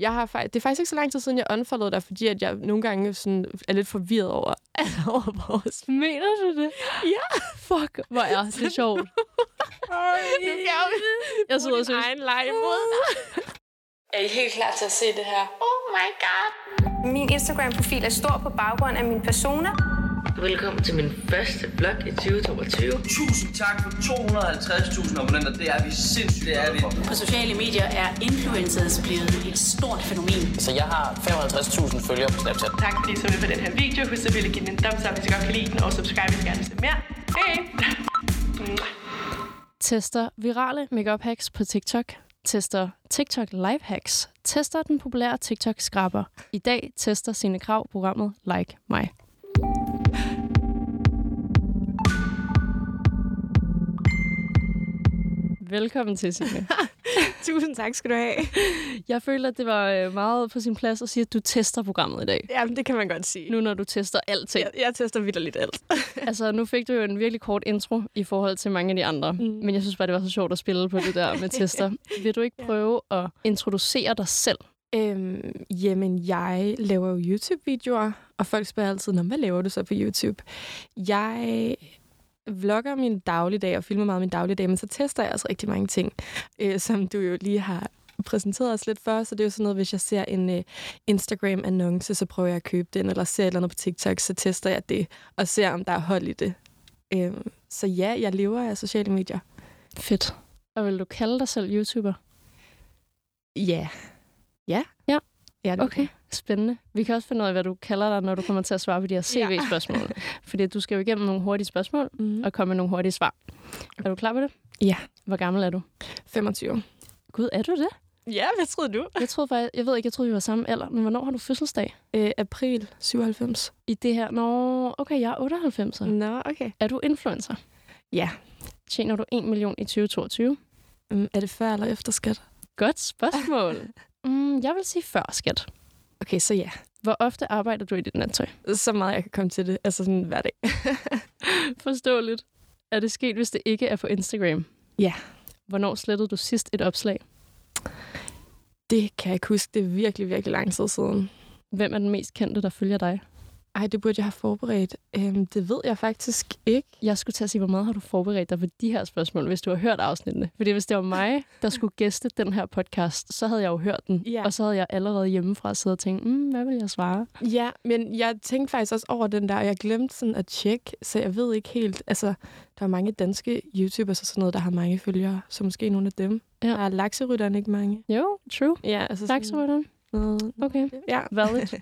Jeg har fakt- det er faktisk ikke så lang tid siden, jeg unfollowede dig, fordi at jeg nogle gange sådan er lidt forvirret over, over vores... Mener du det? Ja. Fuck, hvor er det sjovt. Jo Jeg sidder og synes, egen leg imod. Er I helt klar til at se det her? Oh my god. Min Instagram-profil er stor på baggrund af min persona. Velkommen til min første vlog i 2022. Tusind tak for 250.000 abonnenter. Det er vi sindssygt, det er vi. På sociale medier er influencers blevet et stort fænomen. Så jeg har 55.000 følgere på Snapchat. Tak fordi I så med på den her video. Husk at give den en thumbs up, hvis I godt kan lide den, og subscribe, hvis I gerne vil se mere. Hej! tester virale makeup hacks på TikTok. Tester TikTok live hacks. Tester den populære TikTok-skraber. I dag tester sine krav programmet Like mig. Velkommen til, Signe. Tusind tak skal du have. Jeg føler, at det var øh, meget på sin plads at sige, at du tester programmet i dag. Jamen, det kan man godt sige. Nu når du tester alting. Jeg, jeg tester vidderligt alt. Altså, nu fik du jo en virkelig kort intro i forhold til mange af de andre. Mm. Men jeg synes bare, det var så sjovt at spille på det der med tester. Vil du ikke prøve at introducere dig selv? Øhm, jamen, jeg laver jo YouTube-videoer, og folk spørger altid, hvad laver du så på YouTube? Jeg vlogger min dagligdag og filmer meget min dagligdag, men så tester jeg også rigtig mange ting, øh, som du jo lige har præsenteret os lidt for. Så det er jo sådan noget, hvis jeg ser en øh, Instagram-annonce, så prøver jeg at købe den, eller ser et eller andet på TikTok, så tester jeg det, og ser, om der er hold i det. Øh, så ja, jeg lever af sociale medier. Fedt. Og vil du kalde dig selv YouTuber? Ja. Ja. Ja. Ja, det Okay, spændende. Vi kan også finde ud af, hvad du kalder dig, når du kommer til at svare på de her CV-spørgsmål. Fordi du skal jo igennem nogle hurtige spørgsmål Mm. og komme med nogle hurtige svar. Er du klar på det? Ja. Hvor gammel er du? 25. Gud, er du det? Ja, hvad troede du? Jeg troede faktisk, jeg ved ikke, jeg troede, vi var samme alder, men hvornår har du fødselsdag? Øh, april 97. I det her? Nå, okay, jeg er 98. Nå, okay. Er du influencer? Ja. Tjener du 1 million i 2022? Um, er det før eller efter skat? Godt spørgsmål. mm, jeg vil sige før, skat. Okay, så ja. Hvor ofte arbejder du i dit nattøj? Så meget, jeg kan komme til det. Altså sådan hver dag. Forståeligt. Er det sket, hvis det ikke er på Instagram? Ja. Hvornår slettede du sidst et opslag? Det kan jeg ikke huske. Det er virkelig, virkelig lang tid siden. Hvem er den mest kendte, der følger dig? Ej, det burde jeg have forberedt. Øhm, det ved jeg faktisk ikke. Jeg skulle til at sige, hvor meget har du forberedt dig på de her spørgsmål, hvis du har hørt afsnittene? Fordi hvis det var mig, der skulle gæste den her podcast, så havde jeg jo hørt den. Ja. Og så havde jeg allerede hjemmefra siddet og tænkt, mm, hvad vil jeg svare? Ja, men jeg tænkte faktisk også over den der, og jeg glemte sådan at tjekke, så jeg ved ikke helt. Altså, der er mange danske YouTubers og sådan noget, der har mange følgere, så måske nogle af dem. Ja. Der er lakserytteren ikke mange. Jo, true. Ja, altså sådan noget. Okay, Ja. valid.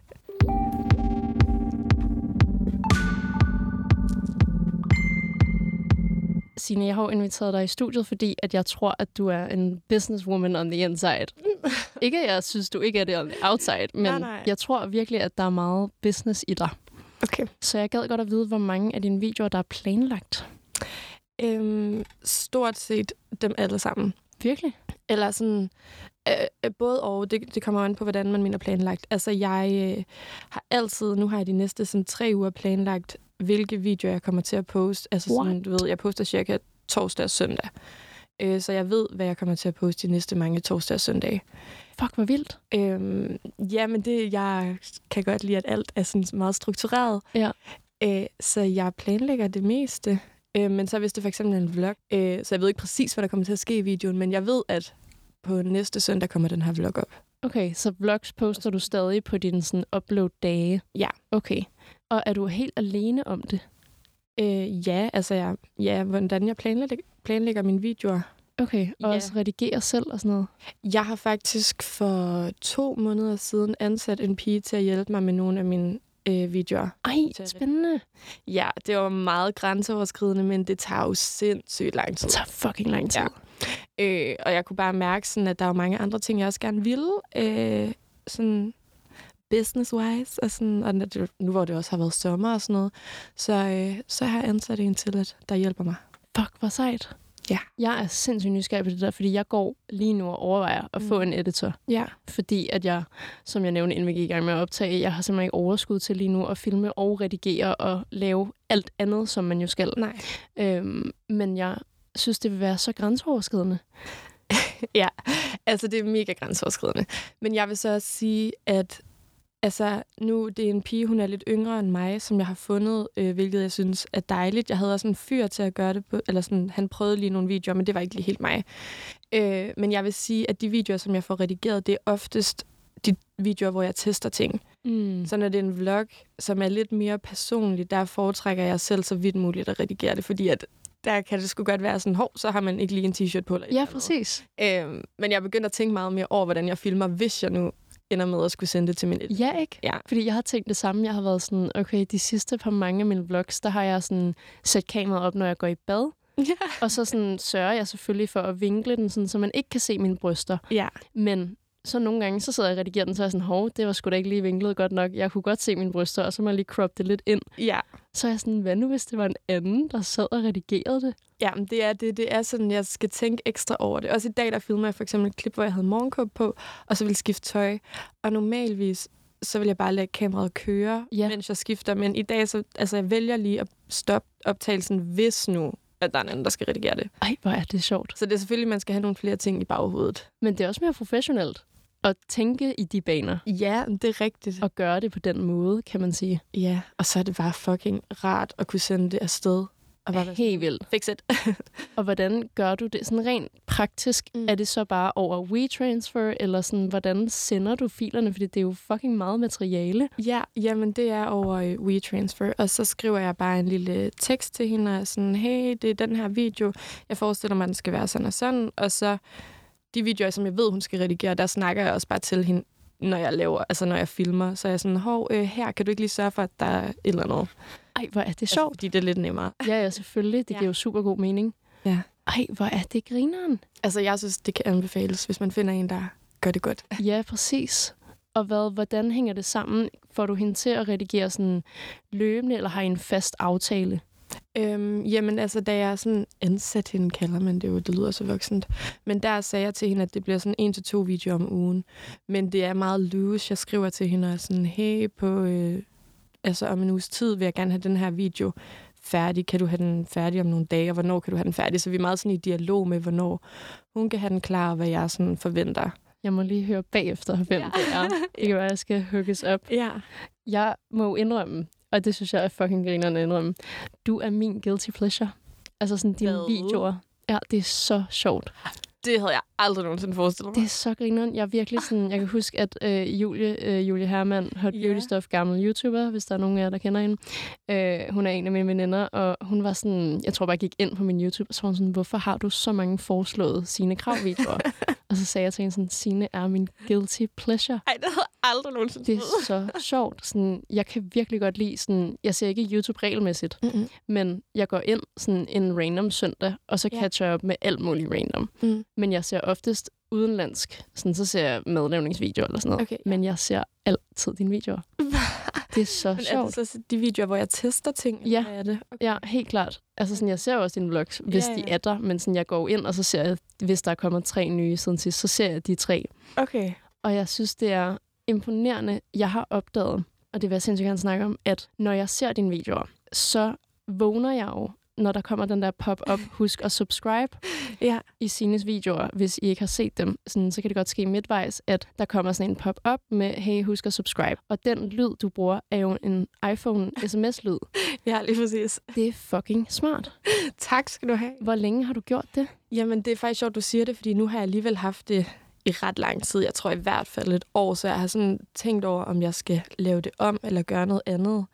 Signe, jeg har jo inviteret dig i studiet, fordi at jeg tror, at du er en businesswoman on the inside. ikke, at jeg synes, du ikke er det on the outside, men Nej, nej. jeg tror virkelig, at der er meget business i dig. Okay. Så jeg gad godt at vide, hvor mange af dine videoer, der er planlagt. Øhm, stort set dem alle sammen. Virkelig? Eller sådan, øh, øh, både og, det, det kommer an på, hvordan man mener planlagt. Altså, jeg øh, har altid, nu har jeg de næste sådan, tre uger planlagt, hvilke videoer jeg kommer til at poste. Altså, sådan, What? du ved, jeg poster cirka torsdag og søndag. Øh, så jeg ved, hvad jeg kommer til at poste de næste mange torsdag og søndage. Fuck, hvor vildt. Øhm, ja, men det, jeg kan godt lide, at alt er sådan meget struktureret. Ja. Øh, så jeg planlægger det meste. Øh, men så hvis det for eksempel er en vlog, øh, så jeg ved ikke præcis, hvad der kommer til at ske i videoen, men jeg ved, at på næste søndag kommer den her vlog op. Okay, så vlogs poster du stadig på dine sådan, upload-dage? Ja. Okay. Og er du helt alene om det? Øh, ja, altså jeg, ja, hvordan jeg planlægger, planlægger mine videoer. Okay, og Ja. også redigerer selv og sådan noget? Jeg har faktisk for to måneder siden ansat en pige til at hjælpe mig med nogle af mine øh, videoer. Ej, spændende. Ja, det var meget grænseoverskridende, men det tager jo sindssygt lang tid. Det tager fucking lang tid. Ja. Øh, og jeg kunne bare mærke, sådan, at der er jo mange andre ting, jeg også gerne ville. Øh, sådan business-wise. Og, sådan, og nu hvor det også har været sommer og sådan noget, så, øh, så har jeg ansat en til, at der hjælper mig. Fuck, hvor sejt. Ja. Jeg er sindssygt nysgerrig på det der, fordi jeg går lige nu og overvejer at Mm. få en editor. Ja. Fordi at jeg, som jeg nævnte, inden vi gik i gang med at optage, jeg har simpelthen ikke overskud til lige nu at filme og redigere og lave alt andet, som man jo skal. Nej. Øhm, men jeg synes, det vil være så grænseoverskridende. ja, altså det er mega grænseoverskridende. Men jeg vil så også sige, at altså, nu det er en pige, hun er lidt yngre end mig, som jeg har fundet, øh, hvilket jeg synes er dejligt. Jeg havde også en fyr til at gøre det på, eller sådan, han prøvede lige nogle videoer, men det var ikke lige helt mig. Øh, men jeg vil sige, at de videoer, som jeg får redigeret, det er oftest de videoer, hvor jeg tester ting. Mm. Så når det er en vlog, som er lidt mere personlig, der foretrækker jeg selv så vidt muligt at redigere det, fordi at der kan det sgu godt være sådan, hov, så har man ikke lige en t-shirt på. Eller Ja, præcis. Øhm, men jeg er begyndt at tænke meget mere over, hvordan jeg filmer, hvis jeg nu ender med at skulle sende det til min editor. Ja, ikke? Ja. Fordi jeg har tænkt det samme. Jeg har været sådan, okay, de sidste par mange af mine vlogs, der har jeg sådan sat kameraet op, når jeg går i bad. Ja. Og så sådan sørger jeg selvfølgelig for at vinkle den, sådan, så man ikke kan se mine bryster. Ja. Men så nogle gange, så sidder jeg og redigerer den, så er jeg sådan, hov, det var sgu da ikke lige vinklet godt nok. Jeg kunne godt se mine bryster, og så må jeg lige crop det lidt ind. Ja. Så er jeg sådan, hvad nu, hvis det var en anden, der sad og redigerede det? Ja, men det er, det, det er sådan, jeg skal tænke ekstra over det. Også i dag, der filmer jeg for eksempel et klip, hvor jeg havde morgenkåb på, og så ville skifte tøj. Og normalvis, så vil jeg bare lade kameraet køre, Ja. mens jeg skifter. Men i dag, så altså, jeg vælger lige at stoppe optagelsen, hvis nu, at der er en anden, der skal redigere det. Ej, hvor er det sjovt. Så det er selvfølgelig, man skal have nogle flere ting i baghovedet. Men det er også mere professionelt at tænke i de baner Ja, det er rigtigt. og gøre det på den måde, kan man sige. Ja, og så er det bare fucking rart at kunne sende det afsted. Og sådan, Helt vildt. fix it. Og hvordan gør du det? Sådan rent praktisk, Mm. er det så bare over WeTransfer, eller sådan, hvordan sender du filerne? Fordi det er jo fucking meget materiale. ja, jamen det er over øh, WeTransfer. Og så skriver jeg bare en lille tekst til hende, og sådan, hey, det er den her video. Jeg forestiller mig, at den skal være sådan og sådan. Og så de videoer, som jeg ved, hun skal redigere, der snakker jeg også bare til hende, når jeg laver, altså når jeg filmer. Så er jeg sådan, hov, øh, her kan du ikke lige sørge for, at der er et eller andet. Ej, hvor er det Altså, sjovt. fordi det er lidt nemmere. Ja, ja, selvfølgelig. Det Ja. giver jo super god mening. Ja. Ej, hvor er det grineren. Altså, jeg synes, det kan anbefales, hvis man finder en, der gør det godt. Ja, præcis. Og hvad, hvordan hænger det sammen? Får du hende til at redigere sådan løbende, eller har I en fast aftale? Øhm, jamen altså, da jeg sådan ansat hende, kalder man det jo, det lyder så voksent. Men der sagde jeg til hende, at det bliver sådan en til to videoer om ugen. Men det er meget loose. Jeg skriver til hende og sådan, hey, på, øh, altså om en uges tid vil jeg gerne have den her video færdig. Kan du have den færdig om nogle dage, og hvornår kan du have den færdig? Så vi er meget sådan i dialog med, hvornår hun kan have den klar, og hvad jeg sådan forventer. Jeg må lige høre bagefter, hvem ja. det er. Være, at jeg skal hugges op. Ja. Jeg må indrømme, og det synes jeg er fucking grinerende at indrømme, du er min guilty pleasure. Altså sådan dine Hvad? videoer. Ja, det er så sjovt. Det havde jeg aldrig nogensinde forestillet mig. Det er så grineren. Jeg er virkelig sådan, jeg kan huske, at øh, Julie, øh, Julie Hermann, Hot Ja. Beauty Stuff, gammel YouTuber, hvis der er nogen af jer, der kender hende. Øh, hun er en af mine veninder, og hun var sådan, jeg tror bare, jeg gik ind på min YouTube, og så var hun sådan, hvorfor har du så mange foreslåede sine kravvideoer? og så sagde jeg til hende sådan, Sine er min guilty pleasure. Ej, det havde aldrig nogensinde Det er så sjovt. Sådan, jeg kan virkelig godt lide, sådan, jeg ser ikke YouTube regelmæssigt, Mm-mm. men jeg går ind sådan en random søndag, og så Ja. catcher jeg op med alt muligt random. Mm. Men jeg ser oftest udenlandsk. Sådan, så ser jeg madlavningsvideoer eller sådan noget. Okay, ja. Men jeg ser altid dine videoer. Det er så Men er sjovt. det så de videoer, hvor jeg tester ting? Ja. er det? Okay. Ja, helt klart. Altså sådan, jeg ser jo også dine vlogs, hvis Ja, de ja. er der, men sådan, jeg går ind, og så ser jeg, hvis der er kommet tre nye siden sidst, så ser jeg de tre. okay. Og jeg synes, det er imponerende. Jeg har opdaget, og det vil jeg sindssygt gerne snakke om, at når jeg ser dine videoer, så vågner jeg jo, når der kommer den der pop-up, husk at subscribe Ja. i Sines videoer, hvis I ikke har set dem. Sådan, så kan det godt ske midtvejs, at der kommer sådan en pop-up med, hey, husk at subscribe. Og den lyd, du bruger, er jo en iPhone sms-lyd. Ja, lige præcis. Det er fucking smart. Tak skal du have. Hvor længe har du gjort det? Jamen, det er faktisk sjovt, du siger det, fordi nu har jeg alligevel haft det i ret lang tid. Jeg tror i hvert fald et år, så jeg har sådan tænkt over, om jeg skal lave det om eller gøre noget andet.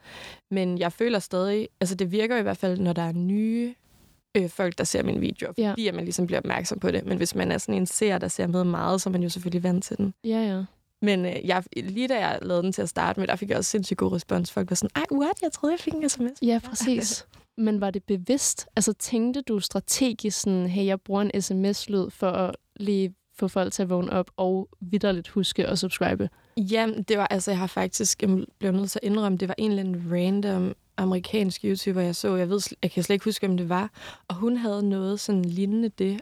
Men jeg føler stadig, altså det virker i hvert fald, når der er nye øh, folk, der ser mine videoer, Ja. fordi at man ligesom bliver opmærksom på det. Men hvis man er sådan en seer, der ser med meget, så er man jo selvfølgelig vant til den. Ja, ja. Men øh, jeg, lige da jeg lavede den til at starte med, der fik jeg også sindssygt god respons. Folk var sådan, ej, what? Jeg troede, jeg fik en sms. Ja, præcis. Men var det bevidst? Altså tænkte du strategisk sådan, hey, jeg bruger en sms-lyd for at lige få folk til at vågne op og vidderligt huske at subscribe? Jamen, det var, altså, jeg har faktisk, jeg blev nødt til at indrømme, det var en eller anden random amerikansk YouTuber, jeg så. Jeg, ved, jeg kan slet ikke huske, hvem det var. Og hun havde noget sådan lignende det.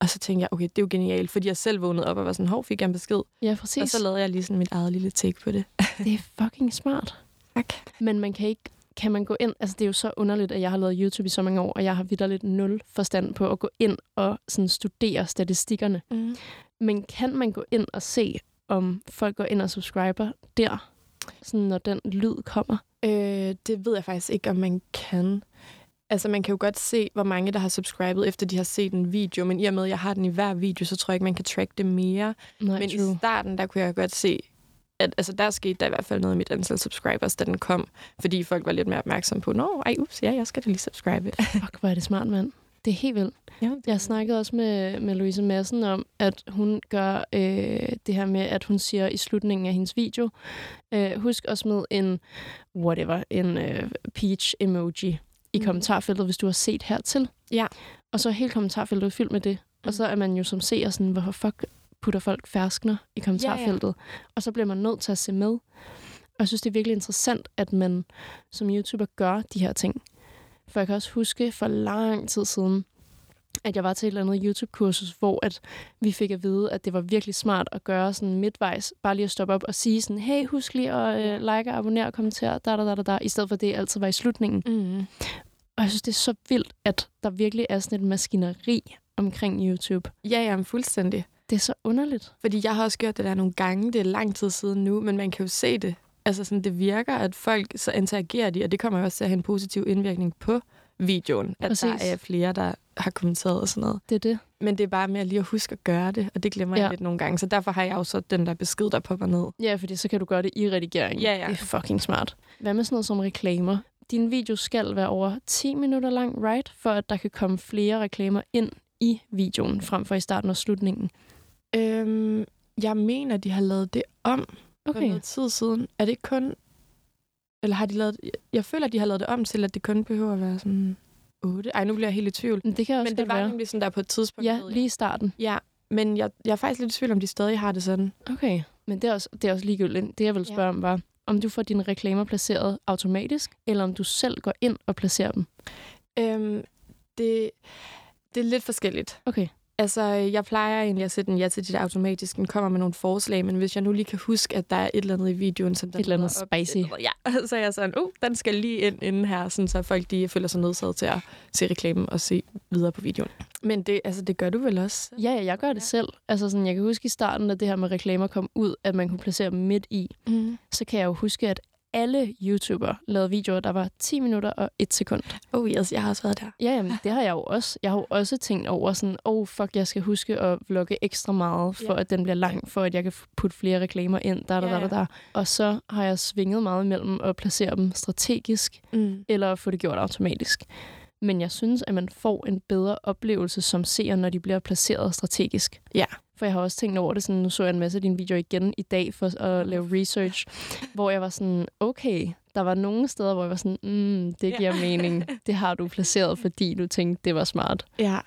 Og så tænkte jeg, okay, det er jo genialt, fordi jeg selv vågnede op og var sådan, hov, fik jeg en besked. Ja, præcis. Og så lavede jeg lige sådan mit eget lille take på det. Det er fucking smart. Tak. Men man kan ikke kan man gå ind... Altså, det er jo så underligt, at jeg har lavet YouTube i så mange år, og jeg har vidderligt nul forstand på at gå ind og sådan studere statistikkerne. Mm. Men kan man gå ind og se, om folk går ind og subscriber der, sådan når den lyd kommer? Øh, det ved jeg faktisk ikke, om man kan. Altså, man kan jo godt se, hvor mange, der har subscribet, efter de har set en video. Men i og med, at jeg har den i hver video, så tror jeg ikke, man kan track det mere. Nej, men i starten, der kunne jeg godt se, at altså, der skete der i hvert fald noget i mit antal subscribers, da den kom. Fordi folk var lidt mere opmærksomme på, nå, ej, ups, ja, jeg skal da lige subscribe. Fuck, hvor er det smart, mand. Det er helt vildt. ja, Jeg snakkede også med, med Louise Madsen om, at hun gør øh, det her med, at hun siger i slutningen af hendes video, øh, husk også med en, whatever, en øh, peach emoji i Mm. kommentarfeltet, hvis du har set hertil. Ja. Og så er hele kommentarfeltet fyldt med det. Mm. Og så er man jo som seer sådan, hvorfor fuck putter folk ferskner i kommentarfeltet? Og så bliver man nødt til at se med. Og jeg synes, det er virkelig interessant, at man som YouTuber gør de her ting. For jeg kan også huske for lang tid siden, at jeg var til et eller andet YouTube-kursus, hvor at vi fik at vide, at det var virkelig smart at gøre sådan midtvejs, bare lige at stoppe op og sige sådan, hey, husk lige at øh, like, abonnere og kommentere, da, da, da, da, da, i stedet for det altid var i slutningen. Mm. Og jeg synes, det er så vildt, at der virkelig er sådan et maskineri omkring YouTube. Ja, ja, men fuldstændig. Det er så underligt. Fordi jeg har også gjort det der nogle gange. Det er lang tid siden nu, men man kan jo se det. Altså sådan, det virker, at folk så interagerer de, og det kommer jo også til at have en positiv indvirkning på videoen. At Præcis. der er flere, der har kommenteret og sådan noget. Det er det. Men det er bare med at lige at huske at gøre det, og det glemmer ja. Jeg lidt nogle gange. Så derfor har jeg jo så den der besked, der popper ned. Ja, fordi så kan du gøre det i redigering. Ja, ja. Det er fucking smart. Hvad med sådan noget som reklamer? Din video skal være over 10 minutter lang, right? For at der kan komme flere reklamer ind i videoen, frem for i starten og slutningen. Øhm, jeg mener, de har lavet det om okay. for noget tid siden. Er det ikke kun... Eller har de lavet... Jeg føler, at de har lavet det om til, at det kun behøver at være sådan 8. Ej, nu bliver jeg helt i tvivl. Men det kan også Men det var være. nemlig sådan der på et tidspunkt. Ja, lige i starten. Ja, men jeg, jeg er faktisk lidt i tvivl, om de stadig har det sådan. Okay. Men det er også, det er også ligegyldigt. Det, jeg vil Ja. spørge om, var, om du får dine reklamer placeret automatisk, eller om du selv går ind og placerer dem. Øhm, det, det er lidt forskelligt. Okay. Altså, jeg plejer egentlig at sætte en ja til de der automatisk. Den kommer med nogle forslag, men hvis jeg nu lige kan huske, at der er et eller andet i videoen, som der Et eller andet op spicy. andet- Ja, så er jeg sådan, uh, den skal lige ind inden her, sådan, så folk de føler sig nødsaget til at se reklamen og se videre på videoen. Men det, altså, det gør du vel også? Ja, ja, jeg gør det Ja. selv. Altså sådan, jeg kan huske i starten, da det her med reklamer kom ud, at man kunne placere dem midt i. Mm. Så kan jeg jo huske, at alle YouTubere lavede videoer, der var 10 minutter og 1 sekund. Oh yes, jeg har også været der. Ja, jamen, det har jeg jo også. Jeg har jo også tænkt over sådan, oh fuck, jeg skal huske at vlogge ekstra meget, for Ja. at den bliver lang, for at jeg kan putte flere reklamer ind, der, der, der, der, der. Og så har jeg svinget meget imellem at placere dem strategisk, Mm. eller få det gjort automatisk. Men jeg synes, at man får en bedre oplevelse som seer, når de bliver placeret strategisk. Ja. For jeg har også tænkt over det, sådan, nu så jeg en masse af dine videoer igen i dag for at lave research, hvor jeg var sådan, okay, der var nogle steder, hvor jeg var sådan, mm, det giver mening. Det har du placeret, fordi du tænkte, det var smart. Ja.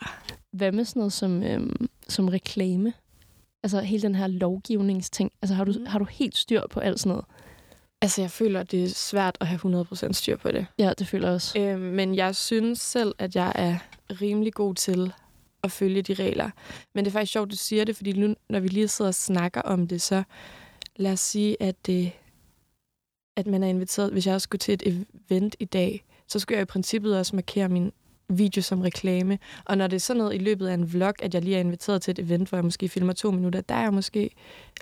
Hvad med sådan noget som, øhm, som reklame? Altså hele den her lovgivningsting. Altså har du, Mm. har du helt styr på alt sådan noget? Altså, jeg føler, at det er svært at have 100% styr på det. Ja, det føler jeg også. Øh, men jeg synes selv, at jeg er rimelig god til at følge de regler. Men det er faktisk sjovt, du siger det, fordi nu, når vi lige sidder og snakker om det, så lad os sige, at, det, at man er inviteret. Hvis jeg skulle til et event i dag, så skulle jeg i princippet også markere min video som reklame. Og når det er sådan noget i løbet af en vlog, at jeg lige er inviteret til et event, hvor jeg måske filmer to minutter, der er jeg måske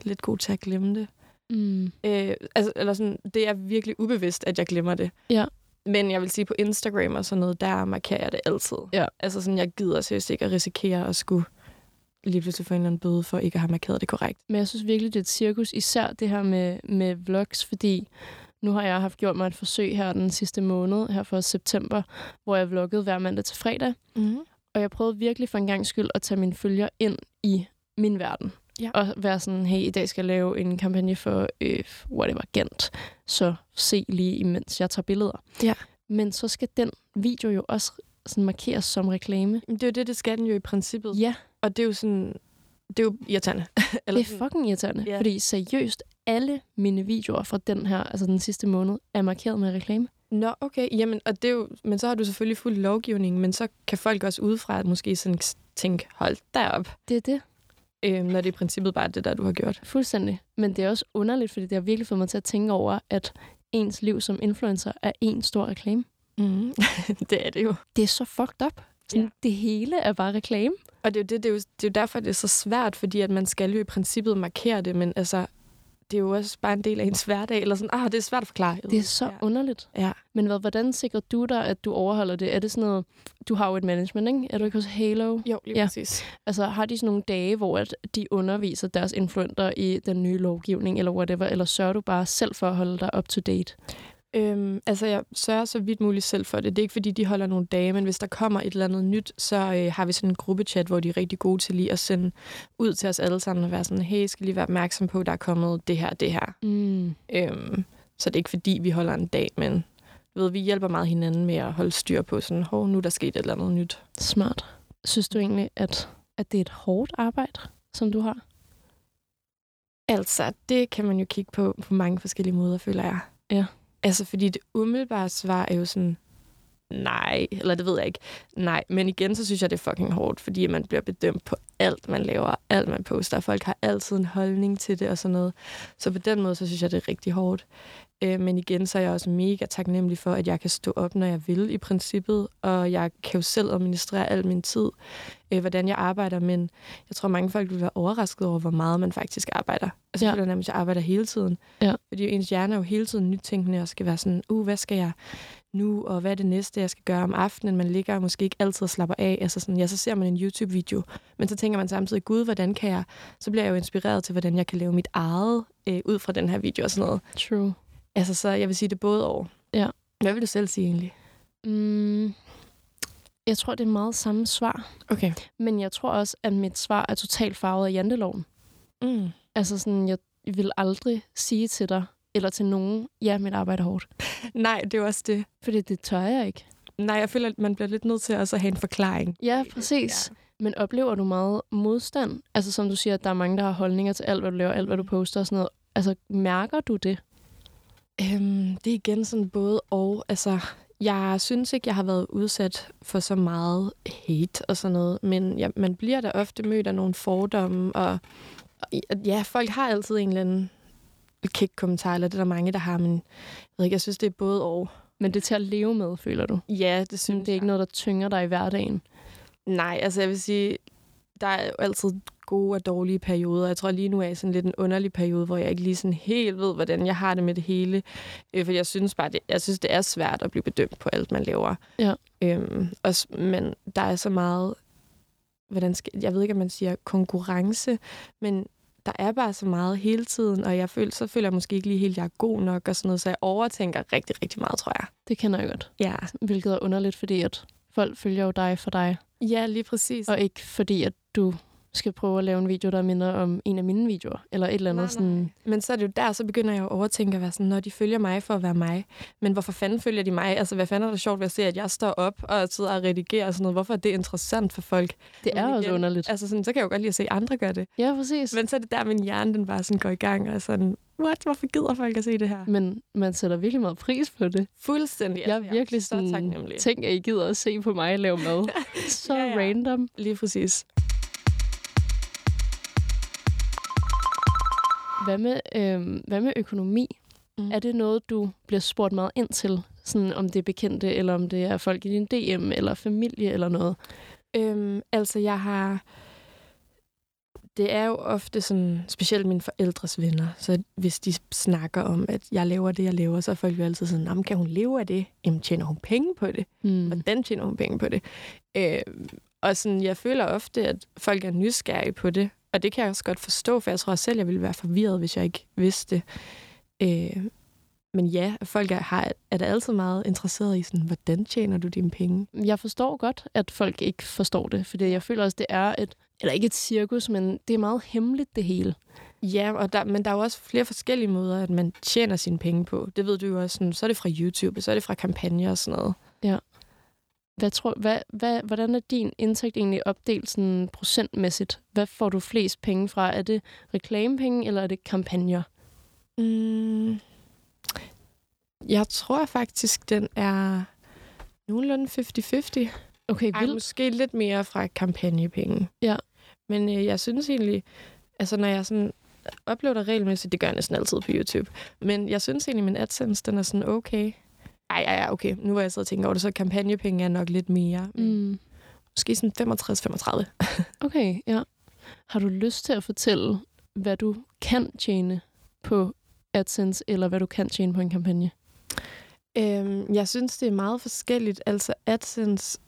lidt god til at glemme det. Mm. Øh, altså, eller sådan, det er virkelig ubevidst, at jeg glemmer det. Ja. Men jeg vil sige, på Instagram og sådan noget, der markerer jeg det altid. Ja. Altså sådan, jeg gider seriøst ikke at risikere at skulle lige pludselig få en eller anden bøde for ikke at have markeret det korrekt. Men jeg synes virkelig, det er et cirkus, især det her med, med vlogs, fordi nu har jeg haft gjort mig et forsøg her den sidste måned, her for september, hvor jeg vloggede hver mandag til fredag. Mm. Og jeg prøvede virkelig for en gang skyld at tage mine følger ind i min verden. Ja. Og være sådan, hey, i dag skal jeg lave en kampagne for øh, whatever, Gent. Så se lige, imens jeg tager billeder. Ja. Men så skal den video jo også sådan markeres som reklame. Det er jo det, det skal den jo i princippet. Ja, Og det er jo sådan, det er jo irriterende. det er fucking irriterende. Ja. Fordi seriøst, alle mine videoer fra den her, altså den sidste måned, er markeret med reklame. Nå, okay. Jamen, og det er jo, men så har du selvfølgelig fuld lovgivning, men så kan folk også udefra måske sådan tænke, hold derop, Det er det. Øh, når det i princippet bare er det der, du har gjort. Fuldstændig. Men det er også underligt, fordi det har virkelig fået mig til at tænke over, at ens liv som influencer er en stor reklame. Mm. det er det jo. Det er så fucked up. Sådan, Ja. Det hele er bare reklame. Og det er, jo det, det, er jo, det er jo derfor, det er så svært, fordi at man skal jo i princippet markere det, men altså, det er jo også bare en del af ens hverdag, eller sådan, ah, det er svært at forklare. Det er så ja. underligt. Ja. Men hvad, hvordan sikrer du dig, at du overholder det? Er det sådan noget, du har jo et management, ikke? Er du ikke hos Halo? Jo, lige Ja. præcis. Altså har de sådan nogle dage, hvor at de underviser deres influenter i den nye lovgivning, eller whatever, eller sørger du bare selv for at holde dig up to date? Øhm, altså, jeg sørger så vidt muligt selv for det. Det er ikke, fordi de holder nogle dage, men hvis der kommer et eller andet nyt, så øh, har vi sådan en gruppechat, hvor de er rigtig gode til lige at sende ud til os alle sammen og være sådan, hey, skal lige være opmærksom på, der er kommet det her det her. Mm. Øhm, så det er ikke, fordi vi holder en dag, men du ved, vi hjælper meget hinanden med at holde styr på sådan, hov, nu er der sket et eller andet nyt. Smart. Synes du egentlig, at, at det er et hårdt arbejde, som du har? Altså, det kan man jo kigge på på mange forskellige måder, føler jeg. Ja. Altså, fordi det umiddelbare svar er jo sådan, nej, eller det ved jeg ikke. Nej, men igen, så synes jeg, det er fucking hårdt, fordi man bliver bedømt på alt, man laver, alt, man poster. Folk har altid en holdning til det og sådan noget. Så på den måde, så synes jeg, det er rigtig hårdt. Øh, men igen, så er jeg også mega taknemmelig for, at jeg kan stå op, når jeg vil i princippet, og jeg kan jo selv administrere al min tid, øh, hvordan jeg arbejder, men jeg tror, mange folk vil være overrasket over, hvor meget man faktisk arbejder. Altså, Ja. jeg nærmest, jeg arbejder hele tiden. Ja. Fordi ens hjerne er jo hele tiden nytænkende, og skal være sådan, uh, hvad skal jeg nu, og hvad er det næste, jeg skal gøre om aftenen? Man ligger måske ikke altid og slapper af. Altså sådan, ja, så ser man en YouTube-video, men så tænker man samtidig, gud, hvordan kan jeg? Så bliver jeg jo inspireret til, hvordan jeg kan lave mit eget øh, ud fra den her video og sådan noget. True. Altså, så jeg vil sige det både over. Ja. Hvad vil du selv sige egentlig? Mm. Jeg tror, det er meget samme svar. Okay. Men jeg tror også, at mit svar er totalt farvet af janteloven. Mm. Altså sådan, jeg vil aldrig sige til dig, eller til nogen, ja, mit arbejde er hårdt. Nej, det er også det. Fordi det tør jeg ikke. Nej, jeg føler, at man bliver lidt nødt til også at have en forklaring. Ja, præcis. Ja. Men oplever du meget modstand? Altså som du siger, at der er mange, der har holdninger til alt, hvad du laver, alt, hvad du poster og sådan noget. Altså, mærker du det? Øhm, det er igen sådan både og. Altså, jeg synes ikke, jeg har været udsat for så meget hate og sådan noget, men ja, man bliver da ofte mødt af nogle fordomme, og, og ja, folk har altid en eller anden kick-kommentar, eller det er der mange, der har, men jeg, ved ikke, jeg synes, det er både og. Men det er til at leve med, føler du? Ja, det Synes det er ikke noget, der tynger dig i hverdagen? Nej, altså jeg vil sige, der er jo altid gode og dårlige perioder. Jeg tror lige nu er jeg i sådan lidt en underlig periode, hvor jeg ikke lige sådan helt ved, hvordan jeg har det med det hele. Øh, for jeg synes bare, det, jeg synes, det er svært at blive bedømt på alt, man laver. Ja. Øhm, også, men der er så meget, hvordan skal, jeg ved ikke, om man siger konkurrence, men der er bare så meget hele tiden, og jeg føler, så føler jeg måske ikke lige helt, at jeg er god nok og sådan noget, så jeg overtænker rigtig, rigtig meget, tror jeg. Det kender jeg godt. Ja, Hvilket er underligt, fordi at folk følger jo dig for dig, ja lige præcis. og ikke fordi, at du skal prøve at lave en video, der minder om en af mine videoer, eller et eller andet Nej, sådan... nej. Men så er det jo der, så begynder jeg at overtænke at være sådan, når de følger mig for at være mig. Men hvorfor fanden følger de mig? Altså, hvad fanden er der sjovt ved at se, at jeg står op og sidder og redigerer og sådan noget? Hvorfor er det interessant for folk? Det er Men også igen, underligt. Altså, sådan, så kan jeg jo godt lide at se andre gøre det. Ja, præcis. Men så er det der, min hjerne den bare sådan går i gang og sådan, what? Hvorfor gider folk at se det her? Men man sætter virkelig meget pris på det. Fuldstændig. Jeg altså, er virkelig så sådan, taknemmelig. tænk, at I gider at se på mig lave mad. Så Ja, ja. random. Lige præcis. Hvad med, øhm, hvad med økonomi? Mm. Mm. Er det noget, du bliver spurgt meget ind til? Sådan, om det er bekendte, eller om det er folk i din DM, eller familie, eller noget? Øhm, altså, jeg har... Det er jo ofte sådan, specielt mine forældres venner, så hvis de snakker om, at jeg laver det, jeg laver, så er folk jo altid sådan, "Nå, men kan hun leve af det? Jamen, tjener hun penge på det? Hmm. Hvordan tjener hun penge på det? Øh, og sådan, jeg føler ofte, at folk er nysgerrige på det, og det kan jeg også godt forstå, for jeg tror selv, jeg ville være forvirret, hvis jeg ikke vidste det. Øh, men ja, folk er, har, er da altid meget interesseret i, sådan, hvordan tjener du dine penge? Jeg forstår godt, at folk ikke forstår det, fordi jeg føler også, det er et, eller ikke et cirkus, men det er meget hemmeligt, det hele. Ja, og der, men der er jo også flere forskellige måder, at man tjener sine penge på. Det ved du jo også. Sådan, så er det fra YouTube, så er det fra kampagner og sådan noget. Hvad tror, hvad, hvad, hvordan er din indtægt egentlig opdelt sådan procentmæssigt? Hvad får du flest penge fra? Er det reklamepenge, eller er det kampagner? Mm, jeg tror faktisk, den er nogenlunde 50-50. Okay, Ej, vildt. måske lidt mere fra kampagnepenge. Ja. Men øh, jeg synes egentlig, altså når jeg sådan uploader regelmæssigt. Det gør jeg næsten altid på YouTube. Men jeg synes egentlig, min AdSense, den er sådan okay. Ej, ej, ej, okay. Nu var jeg så og tænker over det, så kampagnepenge er nok lidt mere. Mm. Måske sådan 65-35. Okay, ja. Har du lyst til at fortælle, hvad du kan tjene på AdSense, eller hvad du kan tjene på en kampagne? Øhm, jeg synes, det er meget forskelligt. Altså AdSense,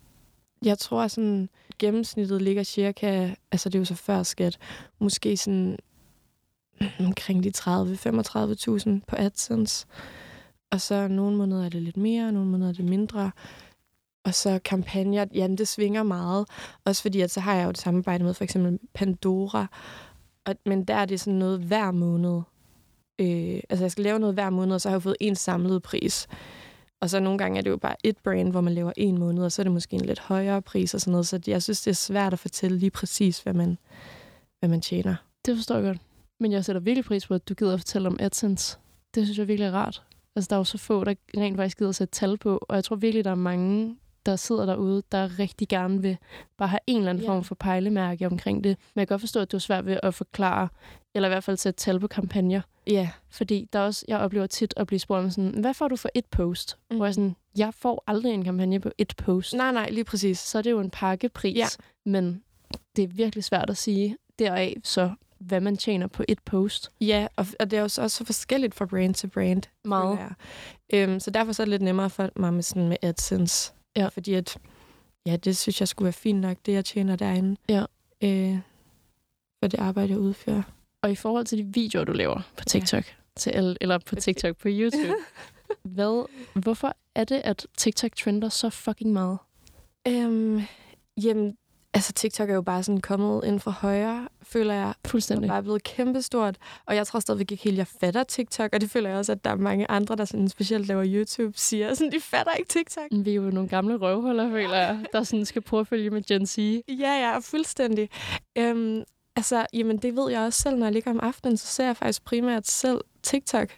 jeg tror at sådan gennemsnittet ligger cirka, altså det er jo så før skat, måske sådan omkring de 30-35.000 på AdSense. Og så nogle måneder er det lidt mere, nogle måneder er det mindre. Og så kampagner, ja, det svinger meget. Også fordi, at så har jeg jo et samarbejde med for eksempel Pandora. Og, men der er det sådan noget hver måned. Øh, altså jeg skal lave noget hver måned, og så har jeg fået en samlet pris. Og så nogle gange er det jo bare et brand, hvor man laver en måned, og så er det måske en lidt højere pris og sådan noget. Så jeg synes, det er svært at fortælle lige præcis, hvad man, hvad man tjener. Det forstår jeg godt. Men jeg sætter virkelig pris på, at du gider at fortælle om AdSense. Det synes jeg virkelig er rart. Altså, der er jo så få, der rent faktisk gider sætte tal på, og jeg tror virkelig, der er mange, der sidder derude, der rigtig gerne vil bare have en eller anden form for pejlemærke omkring det. Men jeg kan godt forstå, at du er svært ved at forklare, eller i hvert fald sætte tal på kampagner. Ja, Fordi der er også, jeg oplever tit at blive spurgt om sådan, hvad får du for et post? Mm. Hvor jeg sådan, jeg får aldrig en kampagne på et post. nej, nej, lige præcis. Så er det jo en pakkepris. Ja. Men det er virkelig svært at sige deraf, så hvad man tjener på et post. Ja, og, og det er også så forskelligt fra brand til brand. Meget. jeg. Øhm, så derfor så er det lidt nemmere for mig med, sådan med AdSense. Ja. Fordi at, ja, det synes jeg skulle være fint nok, det jeg tjener derinde. Ja. Øh, for det arbejde, jeg udfører. Og i forhold til de videoer, du laver på TikTok, ja. til alle, eller på TikTok på YouTube, hvad, hvorfor er det, at TikTok trender så fucking meget? Øhm, jamen, altså TikTok er jo bare sådan kommet ind fra højre, føler jeg. Det Fuldstændig. er bare blevet kæmpestort. Og jeg tror stadigvæk ikke helt, jeg fatter TikTok. Og det føler jeg også, at der er mange andre, der sådan specielt laver YouTube, siger sådan, de fatter ikke TikTok. Vi er jo nogle gamle røvhuller, føler jeg, der sådan skal prøve at følge med Gen Z. Ja, ja, fuldstændig. Øhm, altså, jamen, det ved jeg også selv, når jeg ligger om aftenen, så ser jeg faktisk primært selv TikTok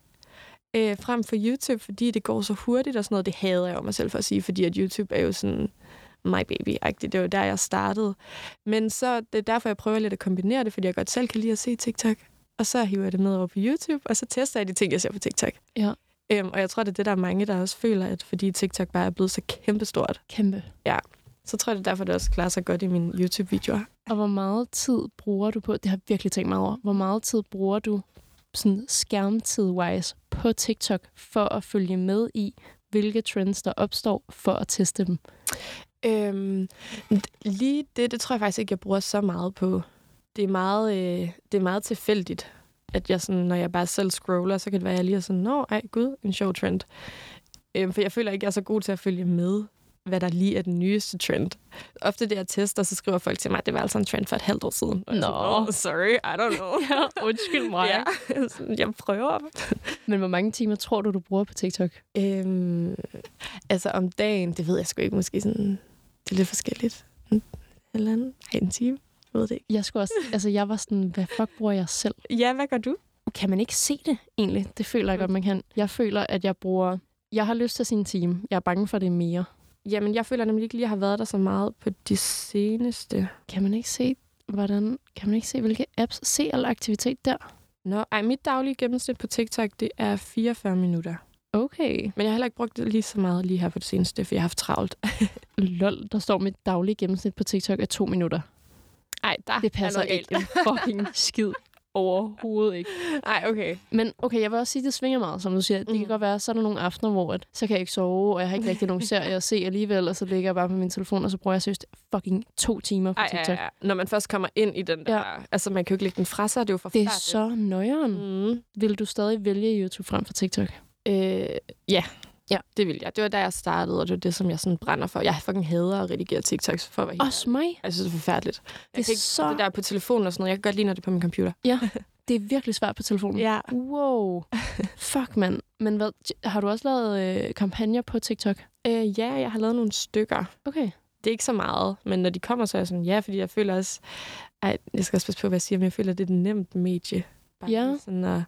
øh, frem for YouTube, fordi det går så hurtigt og sådan noget. Det hader jeg jo mig selv for at sige, fordi at YouTube er jo sådan my baby-agtigt. Det var der, jeg startede. Men så det er derfor, jeg prøver lidt at kombinere det, fordi jeg godt selv kan lide at se TikTok. Og så hiver jeg det med over på YouTube, og så tester jeg de ting, jeg ser på TikTok. Ja. Øhm, og jeg tror, det er det, der er mange, der også føler, at fordi TikTok bare er blevet så kæmpestort, Kæmpe. så tror jeg, det er derfor, det også klarer sig godt i mine YouTube-videoer. Og hvor meget tid bruger du på, det har jeg virkelig tænkt meget over, hvor meget tid bruger du sådan skærmtid-wise på TikTok for at følge med i, hvilke trends der opstår, for at teste dem? Øhm, lige det, det tror jeg faktisk ikke, jeg bruger så meget på. Det er meget, øh, det er meget tilfældigt, at jeg sådan, når jeg bare selv scroller, så kan det være, at jeg lige er sådan, nå, ej, gud, en sjov trend. Øhm, for jeg føler ikke, jeg er så god til at følge med, hvad der lige er den nyeste trend. Ofte det, jeg tester, så skriver folk til mig, at det var altså en trend for et halvt år siden. Sådan, Nå. "Åh, sorry, I don't know. Ja, undskyld mig. ja, jeg prøver. Men hvor mange timer tror du, du bruger på TikTok? Øhm, altså om dagen, det ved jeg sgu ikke, måske sådan, det er lidt forskelligt. En eller anden, ej, en time, jeg ved det ikke. Jeg, skulle også, altså, jeg var sådan, hvad fuck bruger jeg selv? Ja, hvad gør du? Kan man ikke se det egentlig? Det føler jeg godt, man kan. Jeg føler, at jeg bruger... Jeg har lyst til sin time. Jeg er bange for, det er mere. Jamen, jeg føler nemlig ikke lige, at jeg har været der så meget på de seneste. Kan man ikke se, hvordan... Kan man ikke se, hvilke apps? Se al aktivitet der. Nå, ej, mit daglige gennemsnit på TikTok, det er 44 minutter. Okay. Men jeg har heller ikke brugt det lige så meget lige her på det seneste, for jeg har haft travlt. Lol, der står mit daglige gennemsnit på TikTok er to minutter. Ej, der Det passer ikke en fucking skid. Overhovedet ikke. Nej, okay. Men okay, jeg vil også sige, at det svinger meget, som du siger. Det kan Mhm. godt være, så er der nogle aftener, hvor at, så kan jeg ikke sove, og jeg har ikke rigtig nogen serie at se alligevel, og så ligger jeg bare på min telefon, og så bruger jeg seriøst fucking to timer på Ej, TikTok. ja, ja. Når man først kommer ind i den der... Ja. Altså, man kan jo ikke lægge den fra sig, det er jo Det forfærdeligt. er så nøjeren. Mm. Vil du stadig vælge YouTube frem for TikTok? Øh, ja. ja, det vil jeg. Det var da jeg startede, og det var det, som jeg sådan brænder for. Jeg fucking hader at redigere TikToks, for at være Også mig. Jeg synes, det er forfærdeligt. Jeg Det er kan ikke, så- Det der på telefonen og sådan noget, jeg kan godt lide, når det er på min computer. Det er virkelig svært på telefonen. Ja. Wow. Fuck, mand. Men hvad, har du også lavet øh, kampagner på TikTok? Øh, ja, jeg har lavet nogle stykker. Okay. Det er ikke så meget, men når de kommer, så er jeg sådan, ja, fordi jeg føler også... Ej, jeg skal også passe på, hvad jeg siger, men jeg føler, det er et nemt medie. Bare Ja. Sådan, uh,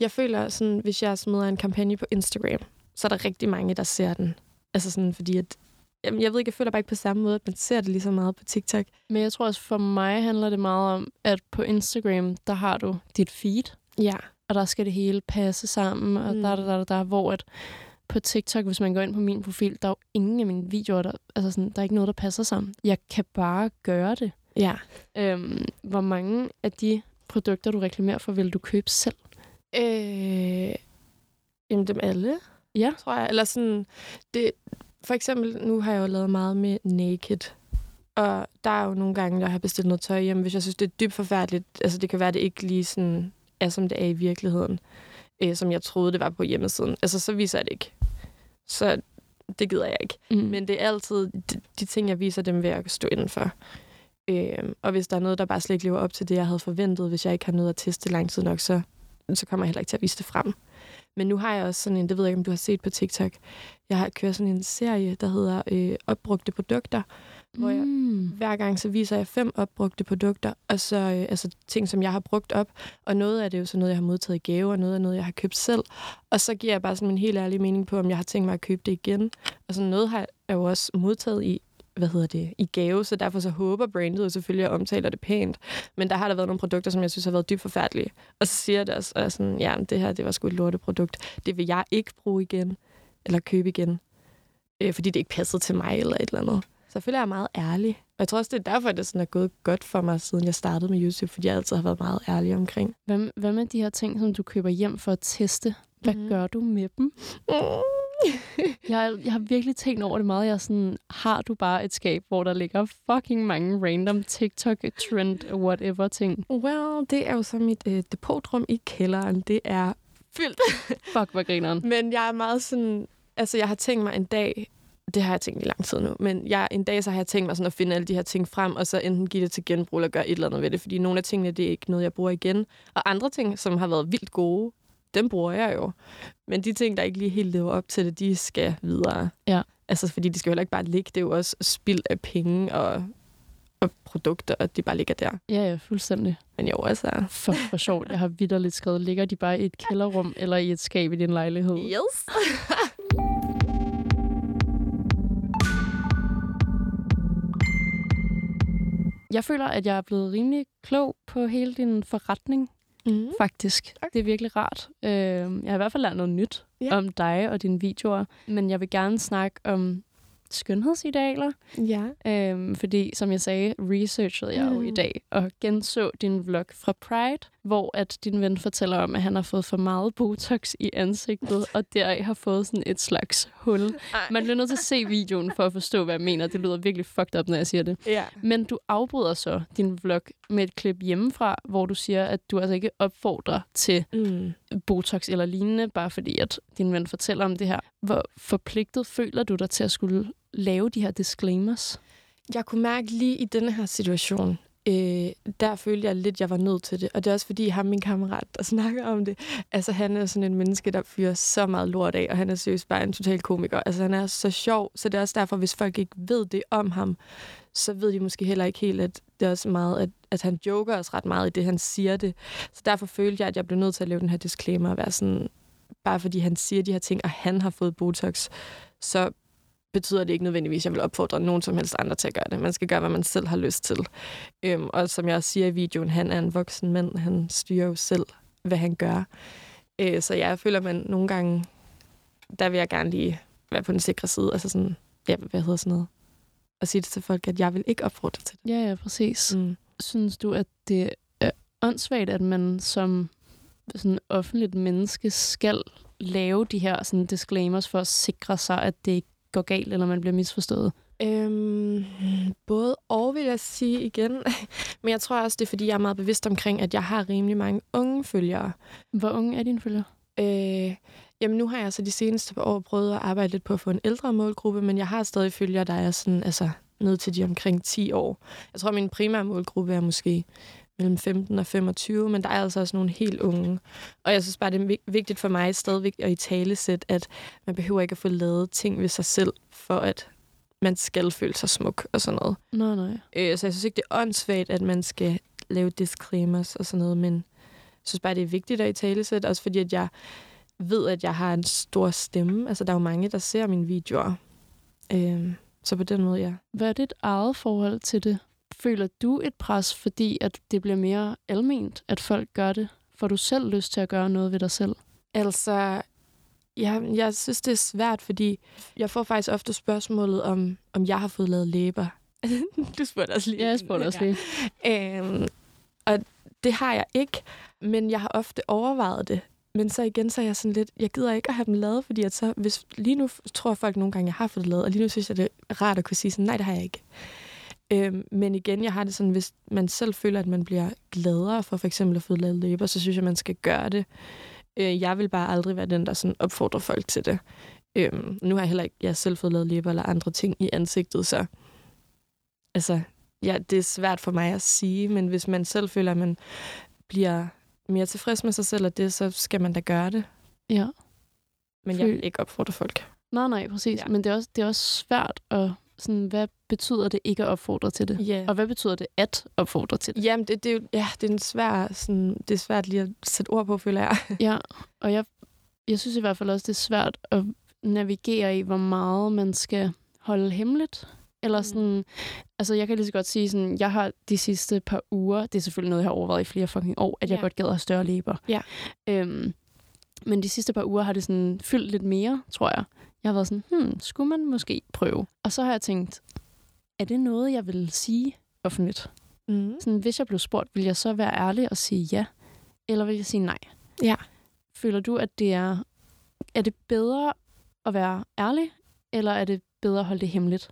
jeg føler, sådan, hvis jeg smider en kampagne på Instagram, så er der rigtig mange, der ser den. Altså sådan, fordi at Jamen, jeg ved ikke, jeg føler bare ikke på samme måde, at man ser det lige så meget på TikTok. Men jeg tror også, for mig handler det meget om, at på Instagram, der har du dit feed, Ja. og der skal det hele passe sammen, og mm. der, der, der, der, hvor at på TikTok, hvis man går ind på min profil, der er jo ingen af mine videoer, der, altså sådan, der er ikke noget, der passer sammen. Jeg kan bare gøre det. Ja. Øhm, hvor mange af de produkter, du reklamerer for, vil du købe selv? Øh, jamen, dem alle, Ja. tror jeg. Eller sådan, det, for eksempel, nu har jeg jo lavet meget med Naked. Og der er jo nogle gange, jeg har bestilt noget tøj hjem, hvis jeg synes, det er dybt forfærdeligt. Altså, det kan være, det ikke lige sådan er, som det er i virkeligheden. Øh, som jeg troede, det var på hjemmesiden. Altså, så viser jeg det ikke. Så det gider jeg ikke. Mm. Men det er altid de, de ting, jeg viser, dem vil jeg stå inden for. Øh, og hvis der er noget, der bare slet ikke lever op til det, jeg havde forventet, hvis jeg ikke har noget at teste lang tid nok, så, så kommer jeg heller ikke til at vise det frem. Men nu har jeg også sådan en, det ved jeg ikke, om du har set på TikTok, jeg har kørt sådan en serie, der hedder øh, Opbrugte Produkter, hvor jeg Mm. hver gang så viser jeg fem opbrugte produkter, og så øh, altså ting, som jeg har brugt op. Og noget af det er jo så noget, jeg har modtaget i gave, og noget er noget, jeg har købt selv. Og så giver jeg bare sådan min helt ærlige mening på, om jeg har tænkt mig at købe det igen. Og sådan noget har jeg jo også modtaget i hvad hedder det, i gave, så derfor så håber brandet jo selvfølgelig, at omtaler det pænt. Men der har der været nogle produkter, som jeg synes har været dybt forfærdelige. Og så siger jeg det også, og jeg sådan, ja, det her, det var sgu et lorteprodukt. Det vil jeg ikke bruge igen, eller købe igen, øh, fordi det ikke passede til mig eller et eller andet. Så jeg føler, jeg er meget ærlig. Og jeg tror også, det er derfor, at det sådan er gået godt for mig, siden jeg startede med YouTube, fordi jeg altid har været meget ærlig omkring. Hvad, hvad med de her ting, som du køber hjem for at teste? Hvad mm. gør du med dem? Jeg, har- jeg har virkelig tænkt over det meget. Jeg er sådan, har du bare et skab, hvor der ligger fucking mange random TikTok-trend, whatever ting? well, det er jo så mit øh, depotrum i kælderen. Det er fyldt. Fuck, hvor grineren. Men jeg er meget sådan... Altså, jeg har tænkt mig en dag... Det har jeg tænkt i lang tid nu. Men jeg, en dag så har jeg tænkt mig sådan at finde alle de her ting frem, og så enten give det til genbrug eller gøre et eller andet ved det. Fordi nogle af tingene, det er ikke noget, jeg bruger igen. Og andre ting, som har været vildt gode, dem bruger jeg jo. Men de ting, der ikke lige helt lever op til det, de skal videre. Ja. Altså, fordi de skal jo heller ikke bare ligge. Det er jo også spild af penge og, og produkter, og de bare ligger der. Ja, ja, fuldstændig. Men jo, altså... For, for sjovt. Jeg har vidderligt skrevet, ligger de bare i et kælderrum eller i et skab i din lejlighed? Yes. Jeg føler, at jeg er blevet rimelig klog på hele din forretning, Mm. faktisk. Det er virkelig rart. Øh, jeg har i hvert fald lært noget nyt Ja. om dig og dine videoer. Men jeg vil gerne snakke om skønhedsidealer. Ja. Øhm, fordi, som jeg sagde, researchede jeg jo i Mm. dag og genså din vlog fra Pride, hvor at din ven fortæller om, at han har fået for meget Botox i ansigtet, og deraf har fået sådan et slags hul. Man bliver nødt til at se videoen for at forstå, hvad jeg mener. Det lyder virkelig fucked up, når jeg siger det. Ja. Men du afbryder så din vlog med et klip hjemmefra, hvor du siger, at du altså ikke opfordrer til Mm. Botox eller lignende, bare fordi at din ven fortæller om det her. Hvor forpligtet føler du dig til at skulle lave de her disclaimers? Jeg kunne mærke lige i denne her situation, øh, der følte jeg lidt, at jeg var nødt til det. Og det er også fordi, ham min kammerat, der snakker om det, altså han er sådan en menneske, der fyrer så meget lort af, og han er seriøst bare en total komiker. Altså han er så sjov, så det er også derfor, hvis folk ikke ved det om ham, så ved de måske heller ikke helt, at det er også meget, at, at han joker også ret meget i det, han siger det. Så derfor følte jeg, at jeg blev nødt til at lave den her disclaimer og være sådan, bare fordi han siger de her ting, og han har fået Botox, så betyder det ikke nødvendigvis, at jeg vil opfordre nogen som helst andre til at gøre det. Man skal gøre, hvad man selv har lyst til. Øhm, og som jeg også siger i videoen, han er en voksen mand. Han styrer jo selv, hvad han gør. Øh, så jeg føler, man nogle gange, der vil jeg gerne lige være på den sikre side. Altså sådan, ja, hvad hedder sådan noget? Og sige det til folk, at jeg vil ikke opfordre til det. Ja, ja, præcis. Mm. Synes du, at det er åndssvagt, at man som sådan offentligt menneske skal lave de her sådan disclaimers for at sikre sig, at det ikke går galt, eller man bliver misforstået? Øhm, både og vil jeg sige igen. Men jeg tror også, det er, fordi jeg er meget bevidst omkring, at jeg har rimelig mange unge følgere. Hvor unge er dine følgere? Øh, jamen nu har jeg så de seneste par år prøvet at arbejde lidt på at få en ældre målgruppe, men jeg har stadig følgere, der er sådan, altså ned til de omkring 10 år. Jeg tror, min primære målgruppe er måske mellem 15 og 25, men der er altså også nogle helt unge. Og jeg synes bare, det er vig- vigtigt for mig stadigvæk at i tale sætte, at man behøver ikke at få lavet ting ved sig selv, for at man skal føle sig smuk og sådan noget. Nej, nej. Øh, så jeg synes ikke, det er åndssvagt, at man skal lave disclaimers og sådan noget, men jeg synes bare, det er vigtigt at i tale sætte, også fordi, at jeg ved, at jeg har en stor stemme. Altså, der er jo mange, der ser mine videoer. Øh, Så på den måde, ja. Hvad er dit eget forhold til det? Føler du et pres, fordi at det bliver mere alment, at folk gør det? Får du selv lyst til at gøre noget ved dig selv? Altså, ja, jeg synes, det er svært, fordi jeg får faktisk ofte spørgsmålet om, om jeg har fået lavet læber. du spurgte også lige. Ja, jeg spurgte også lige. Øhm, og det har jeg ikke, men jeg har ofte overvejet det. Men så igen, så er jeg sådan lidt, jeg gider ikke at have dem lavet, fordi at så, hvis, lige nu tror folk nogle gange, jeg har fået det lavet, og lige nu synes jeg, det er rart at kunne sige sådan, nej, det har jeg ikke. Øhm, men igen, jeg har det sådan, hvis man selv føler, at man bliver gladere for for eksempel at få lavet læber, så synes jeg, man skal gøre det. Øh, jeg vil bare aldrig være den, der sådan opfordrer folk til det. Øhm, nu har jeg heller ikke jeg selv fået lavet læber eller andre ting i ansigtet, så altså, ja, det er svært for mig at sige, men hvis man selv føler, at man bliver mere tilfreds med sig selv og det, så skal man da gøre det. Ja. Men jeg vil ikke opfordre folk. Nej, nej, præcis. Ja. Men det er, også, det er også svært at... Sådan, hvad betyder det ikke at opfordre til det? Ja. Og hvad betyder det at opfordre til det? Jamen, det, det, er jo, ja, det er en svær, sådan, det er svært lige at sætte ord på, føler jeg. Ja, og jeg, jeg synes i hvert fald også, det er svært at navigere i, hvor meget man skal holde hemmeligt. Eller sådan, altså jeg kan lige så godt sige sådan, jeg har de sidste par uger, det er selvfølgelig noget, jeg har overvejet i flere fucking år, at jeg Ja. godt gad at have større læber. Ja. Øhm, men de sidste par uger har det sådan fyldt lidt mere, tror jeg. Jeg har været sådan, hmm, skulle man måske prøve? Og så har jeg tænkt, er det noget, jeg vil sige offentligt? Mm. Sådan, hvis jeg blev spurgt, vil jeg så være ærlig og sige ja? Eller vil jeg sige nej? Ja. Føler du, at det er... Er det bedre at være ærlig, eller er det bedre at holde det hemmeligt?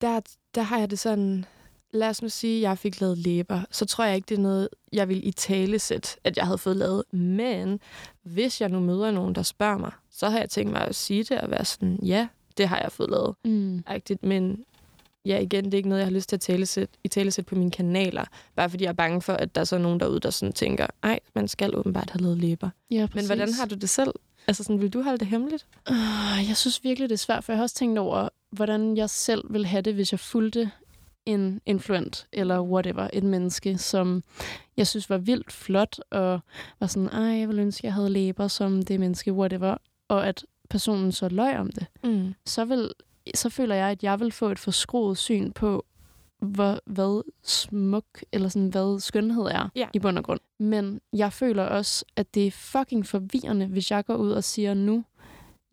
Der, der har jeg det sådan, lad os nu sige, at jeg fik lavet læber, så tror jeg ikke, det er noget, jeg vil i tale sætte, at jeg havde fået lavet. Men hvis jeg nu møder nogen, der spørger mig, så har jeg tænkt mig at sige det og være sådan, ja, det har jeg fået lavet. Mm. Agtigt. Men ja, igen, det er ikke noget, jeg har lyst til at tale sæt, i tale sætte på mine kanaler. Bare fordi jeg er bange for, at der er så nogen derude, der sådan tænker, ej, man skal åbenbart have lavet læber. Ja, Men hvordan har du det selv? Altså sådan, vil du holde det hemmeligt? Uh, jeg synes virkelig, det er svært, for jeg har også tænkt over, hvordan jeg selv vil have det, hvis jeg fulgte en influent eller whatever, et menneske, som jeg synes var vildt flot, og var sådan, ej, jeg ville ønske, jeg havde læber som det menneske, whatever, og at personen så løg om det. Mm. så, vil, så føler jeg, at jeg vil få et forskroet syn på, hvor, hvad smuk eller sådan, hvad skønhed er Ja. i bund og grund. Men jeg føler også, at det er fucking forvirrende, hvis jeg går ud og siger nu,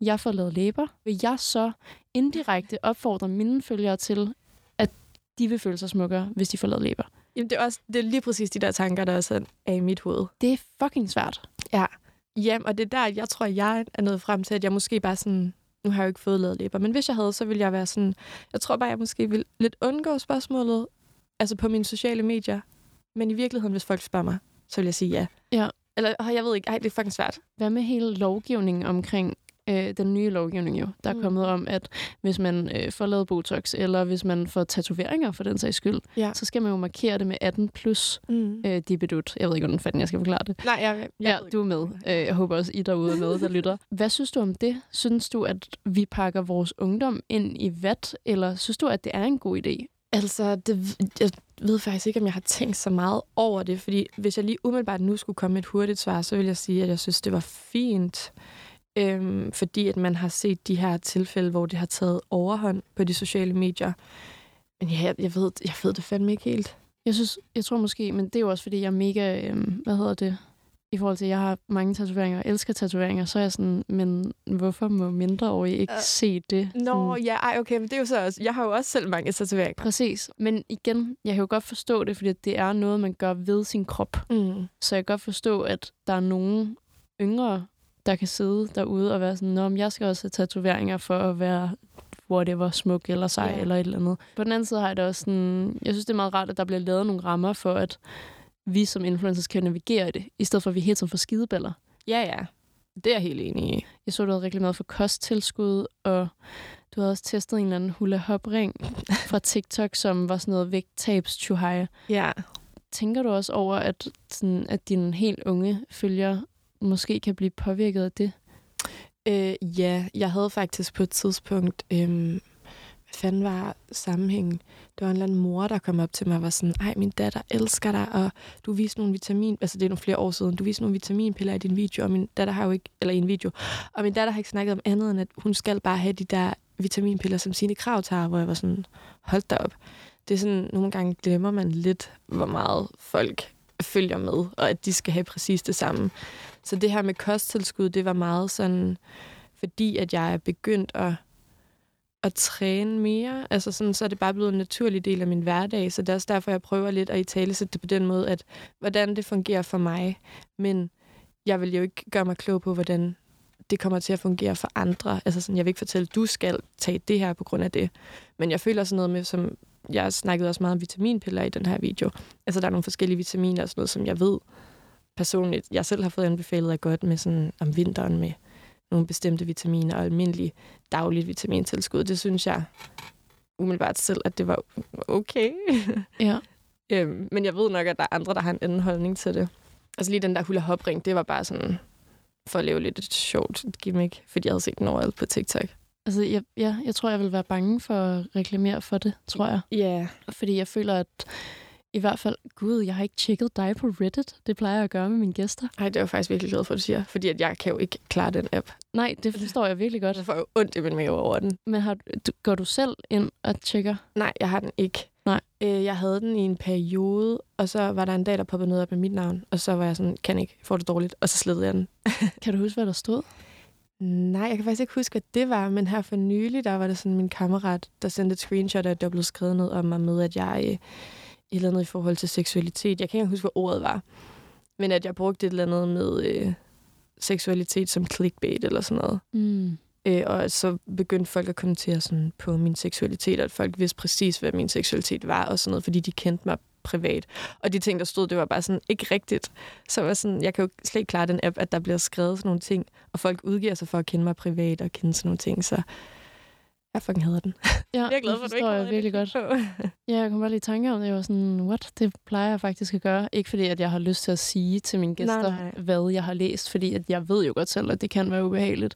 jeg får lavet læber. Vil jeg så indirekte opfordre mine følgere til, at de vil føle sig smukkere, hvis de får lavet læber? Jamen, det er, også, det er lige præcis de der tanker, der også er i mit hoved. Det er fucking svært. Ja. Jamen, og det er der, jeg tror, jeg er nået frem til, at jeg måske bare sådan, nu har jeg jo ikke fået lavet læber, men hvis jeg havde, så ville jeg være sådan, jeg tror bare, jeg måske ville lidt undgå spørgsmålet, altså på mine sociale medier. Men i virkeligheden, hvis folk spørger mig, så vil jeg sige ja. Ja. Eller, jeg ved ikke, ej, det er fucking svært. Hvad med hele lovgivningen omkring øh, den nye lovgivning jo, der er Mm. kommet om, at hvis man øh, får lavet Botox, eller hvis man får tatoveringer for den sags skyld, Ja. så skal man jo markere det med 18 plus Mm. øh, dibedut. Jeg ved ikke, hvordan fanden jeg skal forklare det. Nej, jeg, jeg, Ja, du er med. Øh, jeg håber også, I derude er med, der lytter. Hvad synes du om det? Synes du, at vi pakker vores ungdom ind i vat, eller synes du, at det er en god idé? Altså, det, jeg ved faktisk ikke, om jeg har tænkt så meget over det, fordi hvis jeg lige umiddelbart nu skulle komme med et hurtigt svar, så vil jeg sige, at jeg synes, det var fint, øhm, fordi at man har set de her tilfælde, hvor det har taget overhånd på de sociale medier. Men ja, jeg, jeg, ved, jeg ved det fandme ikke helt. Jeg synes, jeg tror måske, men det er jo også, fordi jeg er mega, øh, hvad hedder det, i forhold til, at jeg har mange tatoveringer og elsker tatoveringer, så er jeg sådan, men hvorfor må mindreårige ikke Øh, se det? Nå, Sådan, ja, ej, okay, men det er jo så også... Jeg har jo også selv mange tatoveringer. Præcis. Men igen, jeg kan jo godt forstå det, fordi det er noget, man gør ved sin krop. Mm. Så jeg kan godt forstå, at der er nogen yngre, der kan sidde derude og være sådan, Nå, men jeg skal også have tatoveringer for at være whatever, smuk eller sej Ja. eller et eller andet. På den anden side har jeg det også sådan, jeg synes, det er meget rart, at der bliver lavet nogle rammer for, at vi som influencers kan navigere i det, i stedet for at vi hele tiden får skideballer. Ja, ja. Det er jeg helt enig i. Jeg så, du havde rigtig meget for kosttilskud, og du havde også testet en eller anden hula hop ring fra TikTok, som var sådan noget vægttabs Ja. Tænker du også over, at, sådan, at dine helt unge følger måske kan blive påvirket af det? Øh, ja, jeg havde faktisk på et tidspunkt, Øh, hvad fanden var sammenhængen? Det var en eller anden mor, der kom op til mig og var sådan, ej, min datter elsker dig, og du viste nogle vitamin... Altså, det er nogle flere år siden. Du viste nogle vitaminpiller i din video, og min datter har jo ikke... Eller i en video. Og min datter har ikke snakket om andet, end at hun skal bare have de der vitaminpiller, som sine krav tager, hvor jeg var sådan, hold da op. Det er sådan, nogle gange glemmer man lidt, hvor meget folk følger med, og at de skal have præcis det samme. Så det her med kosttilskud, det var meget sådan, fordi at jeg er begyndt at, at træne mere. Altså sådan, så er det bare blevet en naturlig del af min hverdag. Så det er også derfor, jeg prøver lidt at i tale det på den måde, at hvordan det fungerer for mig. Men jeg vil jo ikke gøre mig klog på, hvordan det kommer til at fungere for andre. Altså sådan, jeg vil ikke fortælle, at du skal tage det her på grund af det. Men jeg føler sådan noget med, som jeg snakkede også meget om vitaminpiller i den her video. Altså, der er nogle forskellige vitaminer og sådan noget, som jeg ved personligt, jeg selv har fået anbefalet af godt med sådan om vinteren med nogle bestemte vitaminer og almindelig dagligt vitamintilskud. Det synes jeg umiddelbart selv, at det var okay. Ja. øhm, men jeg ved nok, at der er andre, der har en anden holdning til det. Altså lige den der hula hop ring, det var bare sådan for at lave lidt et sjovt gimmick, fordi jeg havde set den overalt på TikTok. Altså, jeg, ja, jeg tror, jeg vil være bange for at reklamere for det, tror jeg. Ja. Yeah. Fordi jeg føler, at i hvert fald, gud, jeg har ikke tjekket dig på Reddit. Det plejer jeg at gøre med mine gæster. Nej, det er jeg faktisk virkelig glad for, at du siger. Fordi at jeg kan jo ikke klare den app. Nej, det forstår jeg virkelig godt. Jeg får jo ondt i min mave over den. Men har, du, går du selv ind og tjekker? Nej, jeg har den ikke. Nej. Øh, jeg havde den i en periode, og så var der en dag, der poppede noget op med mit navn. Og så var jeg sådan, kan ikke, får det dårligt. Og så slettede jeg den. kan du huske, hvad der stod? Nej, jeg kan faktisk ikke huske, hvad det var, men her for nylig, der var det sådan min kammerat, der sendte et screenshot af, der blev skrevet noget om mig med, at jeg øh, et eller andet i forhold til seksualitet. Jeg kan ikke huske, hvad ordet var, men at jeg brugte et eller andet med øh, seksualitet som clickbait eller sådan noget. Mm. Øh, og så begyndte folk at kommentere sådan på min seksualitet, at folk vidste præcis, hvad min seksualitet var og sådan noget, fordi de kendte mig privat. Og de ting, der stod, det var bare sådan ikke rigtigt. Så var sådan, jeg kan jo slet ikke klare den app, at der bliver skrevet sådan nogle ting, og folk udgiver sig for at kende mig privat og kende sådan nogle ting, så jeg fucking hader den. Ja, jeg er glad for, det at du ikke jeg virkelig godt. ja, jeg kom bare lige i tanke om det. Jeg var sådan, what? Det plejer jeg faktisk at gøre. Ikke fordi, at jeg har lyst til at sige til mine gæster, Nej, nej. hvad jeg har læst, fordi at jeg ved jo godt selv, at det kan være ubehageligt.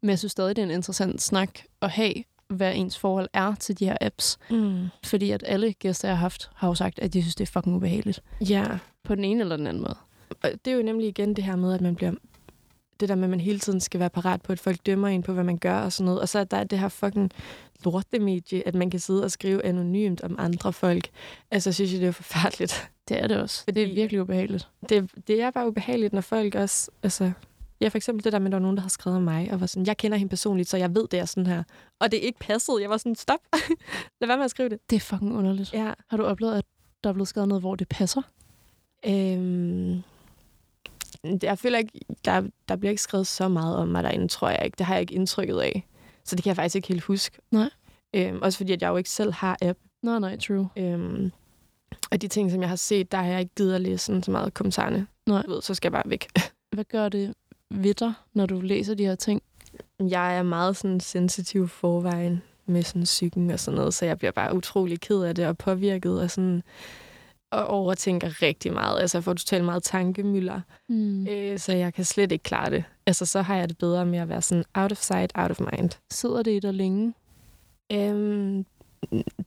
Men jeg synes stadig, det er en interessant snak at have, hvad ens forhold er til de her apps. Mm. Fordi at alle gæster, jeg har haft, har jo sagt, at de synes, det er fucking ubehageligt. Ja, På den ene eller den anden måde. og det er jo nemlig igen det her med, at man bliver det der med, at man hele tiden skal være parat på, at folk dømmer en på, hvad man gør og sådan noget. Og så er der det her fucking lortemedie, at man kan sidde og skrive anonymt om andre folk. Altså, synes jeg, det er forfærdeligt. Det er det også. Fordi... Det er virkelig ubehageligt. Det, det er bare ubehageligt, når folk også... Altså, ja, for eksempel det der med, at der var nogen, der har skrevet om mig, og var sådan, jeg kender hende personligt, så jeg ved, det er sådan her. Og det er ikke passet. Jeg var sådan, stop. Lad være med at skrive det. Det er fucking underligt. Ja. Har du oplevet, at der er blevet skrevet noget, hvor det passer? Øhm, jeg føler ikke, der, der bliver ikke skrevet så meget om mig derinde, tror jeg ikke. Det har jeg ikke indtrykket af. Så det kan jeg faktisk ikke helt huske. Nej. Øhm, også fordi, at jeg jo ikke selv har app. Nej, nej, true. Øhm, og de ting, som jeg har set, der har jeg ikke givet at læse sådan så meget kommentarerne. Nej. Du ved, så skal jeg bare væk. Hvad gør det ved dig, når du læser de her ting? Jeg er meget sådan sensitiv forvejen med sådan psyken og sådan noget, så jeg bliver bare utrolig ked af det og påvirket og sådan og overtænker rigtig meget. Altså jeg får totalt meget tankemøller, Mm. øh, så jeg kan slet ikke klare det. Altså så har jeg det bedre med at være sådan out of sight, out of mind. Sidder det i dig længe? Øhm,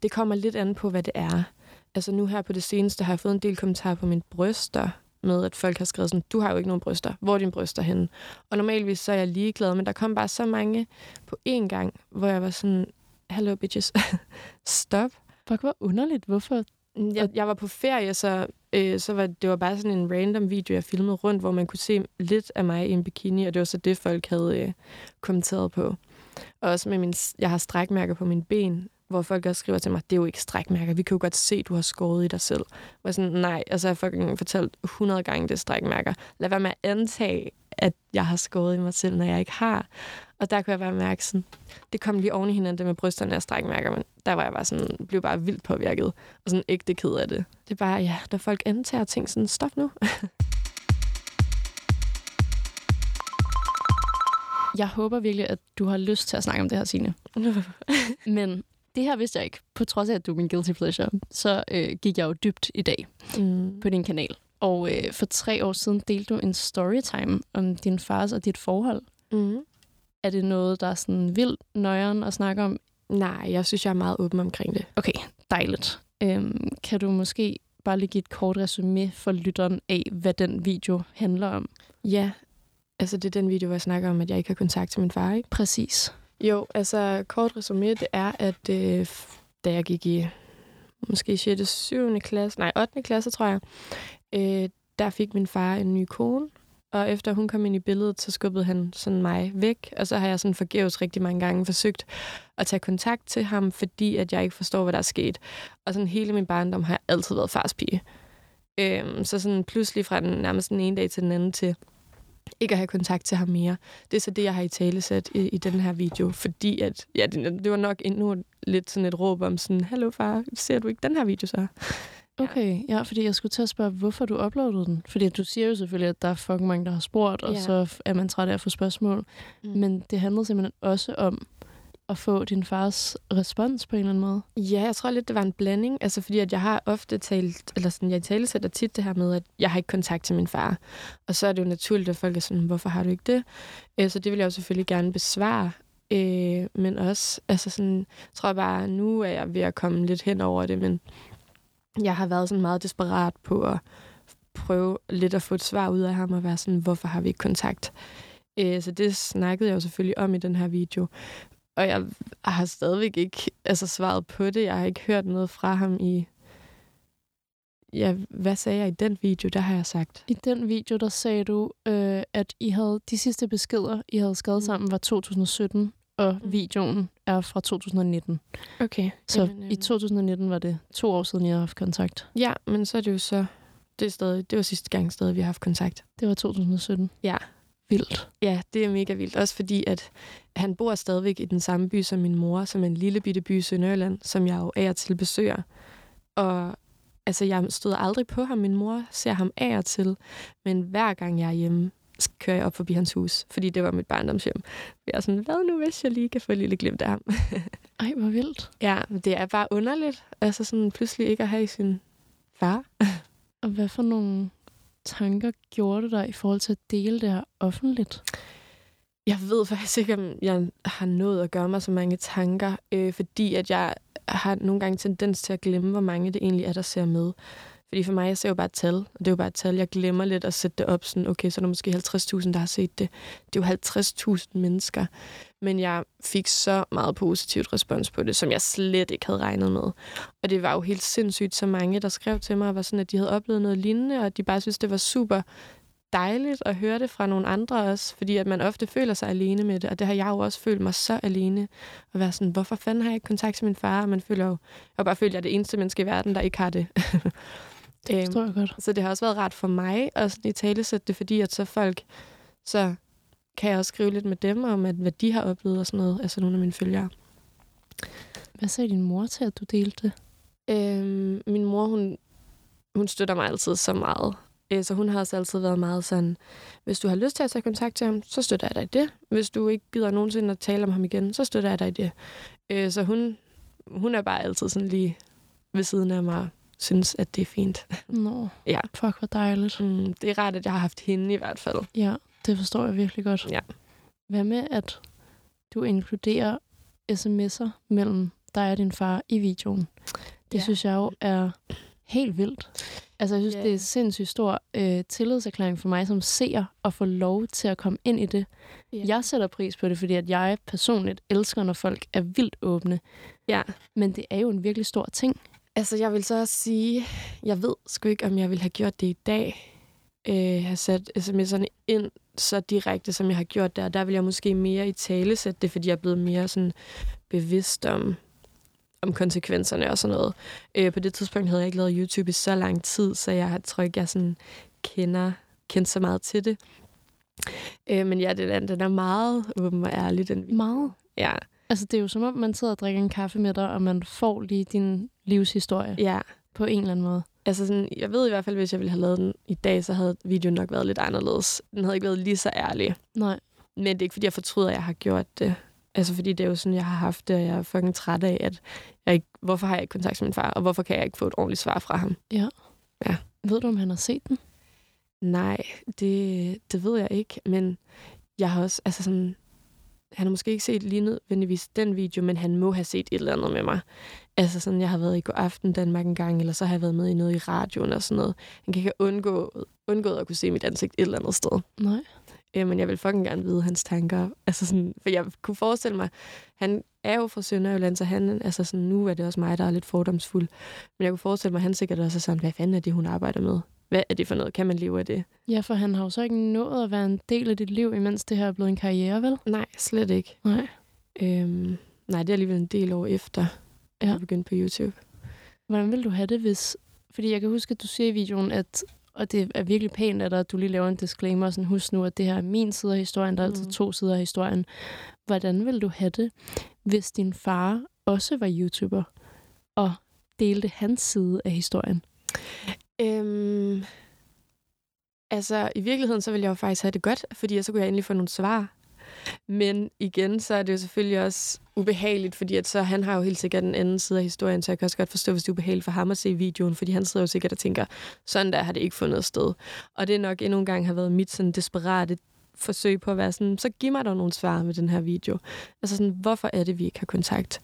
det kommer lidt an på, hvad det er. Altså nu her på det seneste har jeg fået en del kommentarer på mine bryster, med at folk har skrevet sådan, du har jo ikke nogen bryster. Hvor er dine bryster henne? Og normalvis så er jeg ligeglad, men der kom bare så mange på én gang, hvor jeg var sådan, hello bitches, stop. Fuck, hvor underligt. Hvorfor? Jeg, jeg var på ferie, så, øh, så var det var bare sådan en random video, jeg filmede rundt, hvor man kunne se lidt af mig i en bikini, og det var så det, folk havde øh, kommenteret på. Og også med min, jeg har strækmærker på mine ben, hvor folk også skriver til mig, det er jo ikke strækmærker, vi kan jo godt se, du har skåret i dig selv. Og jeg sådan, nej, altså jeg har fucking fortalt 100 gange, det er strækmærker. Lad være med at antage, at jeg har skåret i mig selv, når jeg ikke har. Og der kunne jeg bare mærke sådan, det kom lige oven i hinanden det med brysterne og strækmærker, men der var jeg bare sådan, blev bare vildt påvirket, og sådan ægte ked af det. Det er bare, ja, der folk antager ting sådan, stop nu. Jeg håber virkelig, at du har lyst til at snakke om det her, Signe. Men det her vidste jeg ikke. På trods af, at du er min guilty pleasure, så øh, gik jeg jo dybt i dag mm. på din kanal. Og øh, for tre år siden delte du en storytime om din fars og dit forhold. Mm. Er det noget, der er sådan vildt nøjeren at snakke om? Nej, jeg synes, jeg er meget åben omkring det. Okay, dejligt. Øhm, kan du måske bare lige give et kort resume for lytteren af, hvad den video handler om? Ja, altså det er den video, hvor jeg snakker om, at jeg ikke har kontakt til min far, ikke? Præcis. Jo, altså kort resumé, det er, at øh, da jeg gik i måske 6. 7. klasse, nej 8. klasse, tror jeg, øh, der fik min far en ny kone. Og efter hun kom ind i billedet, så skubbede han sådan mig væk. Og så har jeg sådan forgæves rigtig mange gange forsøgt at tage kontakt til ham, fordi at jeg ikke forstår, hvad der er sket. Og sådan hele min barndom har jeg altid været fars pige. Øhm, så sådan pludselig fra den nærmest den ene dag til den anden til ikke at have kontakt til ham mere. Det er så det, jeg har i tale sat i, i den her video, fordi at, ja, det, det var nok endnu lidt sådan et råb om sådan, hallo far, ser du ikke den her video så? Okay, ja, fordi jeg skulle til at spørge, hvorfor du uploadede den. Fordi du siger jo selvfølgelig, at der er fucking mange, der har spurgt, og Ja. så er man træt af at få spørgsmål. Mm. Men det handlede simpelthen også om at få din fars respons på en eller anden måde. Ja, jeg tror lidt, det var en blanding. Altså, fordi at jeg har ofte talt, eller sådan, jeg talesætter tit det her med, at jeg har ikke kontakt til min far. Og så er det jo naturligt, at folk er sådan, hvorfor har du ikke det? Øh, så det vil jeg jo selvfølgelig gerne besvare. Øh, men også, altså sådan, jeg tror bare, nu er jeg ved at komme lidt hen over det, men jeg har været sådan meget desperat på at prøve lidt at få et svar ud af ham og være sådan, hvorfor har vi ikke kontakt? Øh, så det snakkede jeg jo selvfølgelig om i den her video. Og jeg har stadigvæk ikke altså, svaret på det. Jeg har ikke hørt noget fra ham i... Ja, hvad sagde jeg i den video? Der har jeg sagt. I den video, der sagde du, øh, at I havde de sidste beskeder, I havde skrevet Mm. sammen, var 2017, og Mm. videoen er fra 2019. Okay. Så Jamen, i 2019 var det to år siden, I har haft kontakt. Ja, men så er det jo så... Det, er stadig, det var sidste gang stadig, vi har haft kontakt. Det var 2017. Ja. Vildt. Ja, det er mega vildt. Også fordi, at han bor stadigvæk i den samme by som min mor, som en lille bitte by i Sønderjylland, som jeg jo af og til besøger. Og altså, jeg støder aldrig på ham. Min mor ser ham af og til. Men hver gang jeg er hjemme, kører jeg op forbi hans hus, fordi det var mit barndomshjem. Jeg er sådan, hvad nu, hvis jeg lige kan få et lille glimt af ham? Ej, hvor vildt. ja, men det er bare underligt. Altså sådan pludselig ikke at have sin far. Og hvad for nogle tanker gjorde det dig i forhold til at dele det her offentligt? Jeg ved faktisk ikke, om jeg har nået at gøre mig så mange tanker, øh, fordi at jeg har nogle gange tendens til at glemme, hvor mange det egentlig er, der ser med. Fordi for mig, jeg ser jo bare et tal, og det er jo bare et tal. Jeg glemmer lidt at sætte det op sådan, okay, så er der måske 50.000, der har set det. Det er jo 50.000 mennesker. Men jeg fik så meget positivt respons på det, som jeg slet ikke havde regnet med. Og det var jo helt sindssygt så mange, der skrev til mig, var sådan, at de havde oplevet noget lignende, og de bare synes, det var super dejligt at høre det fra nogle andre også, fordi at man ofte føler sig alene med det, og det har jeg jo også følt mig så alene, at være sådan, hvorfor fanden har jeg ikke kontakt til min far? Og man føler jo, jeg bare føler, at jeg er det eneste menneske i verden, der ikke har det. Det Øhm, forstår jeg godt. så det har også været rart for mig at sådan i tale sætte det, fordi at så folk, så kan jeg også skrive lidt med dem om, at, hvad de har oplevet og sådan noget, altså nogle af mine følgere. Hvad sagde din mor til, at du delte det? Øhm, min mor, hun, hun støtter mig altid så meget. Øh, Så hun har også altid været meget sådan, hvis du har lyst til at tage kontakt til ham, så støtter jeg dig i det. Hvis du ikke gider nogensinde at tale om ham igen, så støtter jeg dig i det. Øh, Så hun, hun er bare altid sådan lige ved siden af mig synes, at det er fint. Nå, Ja. fuck, hvor dejligt. Mm, Det er rart, at jeg har haft hende i hvert fald. Ja, det forstår jeg virkelig godt. Ja. Hvad med, at du inkluderer sms'er mellem dig og din far i videoen? Det Ja. synes jeg jo er helt vildt. Altså, jeg synes, Ja. det er sindssygt stor øh, tillidserklæring for mig som seer at få lov til at komme ind i det. Ja. Jeg sætter pris på det, fordi at jeg personligt elsker, når folk er vildt åbne. Ja. Men det er jo en virkelig stor ting. Altså, jeg vil så også sige, jeg ved sgu ikke, om jeg ville have gjort det i dag. Øh, have sat sms'erne ind så direkte, som jeg har gjort der. Der vil jeg måske mere i tale sætte det, fordi jeg er blevet mere sådan bevidst om, om konsekvenserne og sådan noget. Øh, på det tidspunkt havde jeg ikke lavet YouTube i så lang tid, så jeg tror ikke, jeg sådan kender, kender så meget til det. Øh, men ja, den er, den er meget åben og ærlig, den. Meget. Ja, Altså, det er jo som om, man sidder og drikker en kaffe med dig, og man får lige din livshistorie ja. på en eller anden måde. Altså sådan, jeg ved i hvert fald, hvis jeg ville have lavet den i dag, så havde videoen nok været lidt anderledes. Den havde ikke været lige så ærlig. Nej. Men det er ikke, fordi jeg fortryder, at jeg har gjort det. Altså, fordi det er jo sådan, jeg har haft det, og jeg er fucking træt af, at jeg ikke, hvorfor har jeg ikke kontakt med min far, og hvorfor kan jeg ikke få et ordentligt svar fra ham? Ved du, om han har set den? Nej, det, det ved jeg ikke, men jeg har også, altså sådan, han har måske ikke set lige nødvendigvis den video, men han må have set et eller andet med mig. Altså sådan, jeg har været i God Aften Danmark en gang, eller så har jeg været med i noget i radioen og sådan noget. Han kan ikke have undgå, undgået at kunne se mit ansigt et eller andet sted. Nej. Øh, men jeg vil fucking gerne vide hans tanker. Altså sådan, for jeg kunne forestille mig, han er jo fra Sønderjylland, så han, altså sådan, nu er det også mig, der er lidt fordomsfuld. Men jeg kunne forestille mig, at han sikkert også er sådan, hvad fanden er det, hun arbejder med? Hvad er det for noget? Kan man leve af det? Ja, for han har jo så ikke nået at være en del af dit liv, imens det her er blevet en karriere, vel? Nej, slet ikke. Nej. Øhm, nej, det er alligevel en del år efter, at Ja. jeg begyndte på YouTube. Hvordan vil du have det, hvis... Fordi jeg kan huske, at du siger i videoen, at og det er virkelig pænt, at, dig, at du lige laver en disclaimer, sådan husk nu, at det her er min side af historien, der er altid Mm. to sider af historien. Hvordan vil du have det, hvis din far også var YouTuber, og delte hans side af historien? Øhm, altså, i virkeligheden, så ville jeg jo faktisk have det godt, fordi så kunne jeg endelig få nogle svar. Men igen, så er det jo selvfølgelig også ubehageligt, fordi at så, han har jo helt sikkert den anden side af historien, så jeg kan også godt forstå, hvis det er ubehageligt for ham at se videoen, fordi han sidder jo sikkert og tænker, sådan der har det ikke fundet sted. Og det er nok endnu en gang har været mit sådan desperate forsøg på at være sådan, så giv mig dog nogle svar med den her video. Altså sådan, hvorfor er det, vi ikke har kontakt?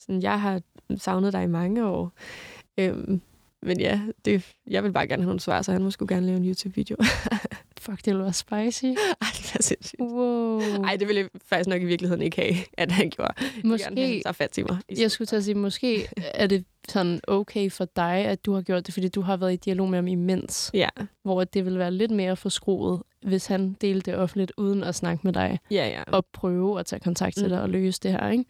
Sådan, jeg har savnet dig i mange år. Øhm, men ja, det, jeg vil bare gerne have nogle svar, så han må sgu gerne lave en YouTube-video. Fuck, det ville være spicy. Ej, det er sindssygt. Wow. Ej, det ville jeg faktisk nok i virkeligheden ikke have, at han gjorde. Jeg vil gerne have, Måske, fat i mig. jeg skulle til at sige, måske er det sådan okay for dig, at du har gjort det, fordi du har været i dialog med ham imens, Ja, hvor det vil være lidt mere forskruet, hvis han delte det offentligt uden at snakke med dig. ja, ja. og prøve at tage kontakt til Mm. dig og løse det her. Ikke?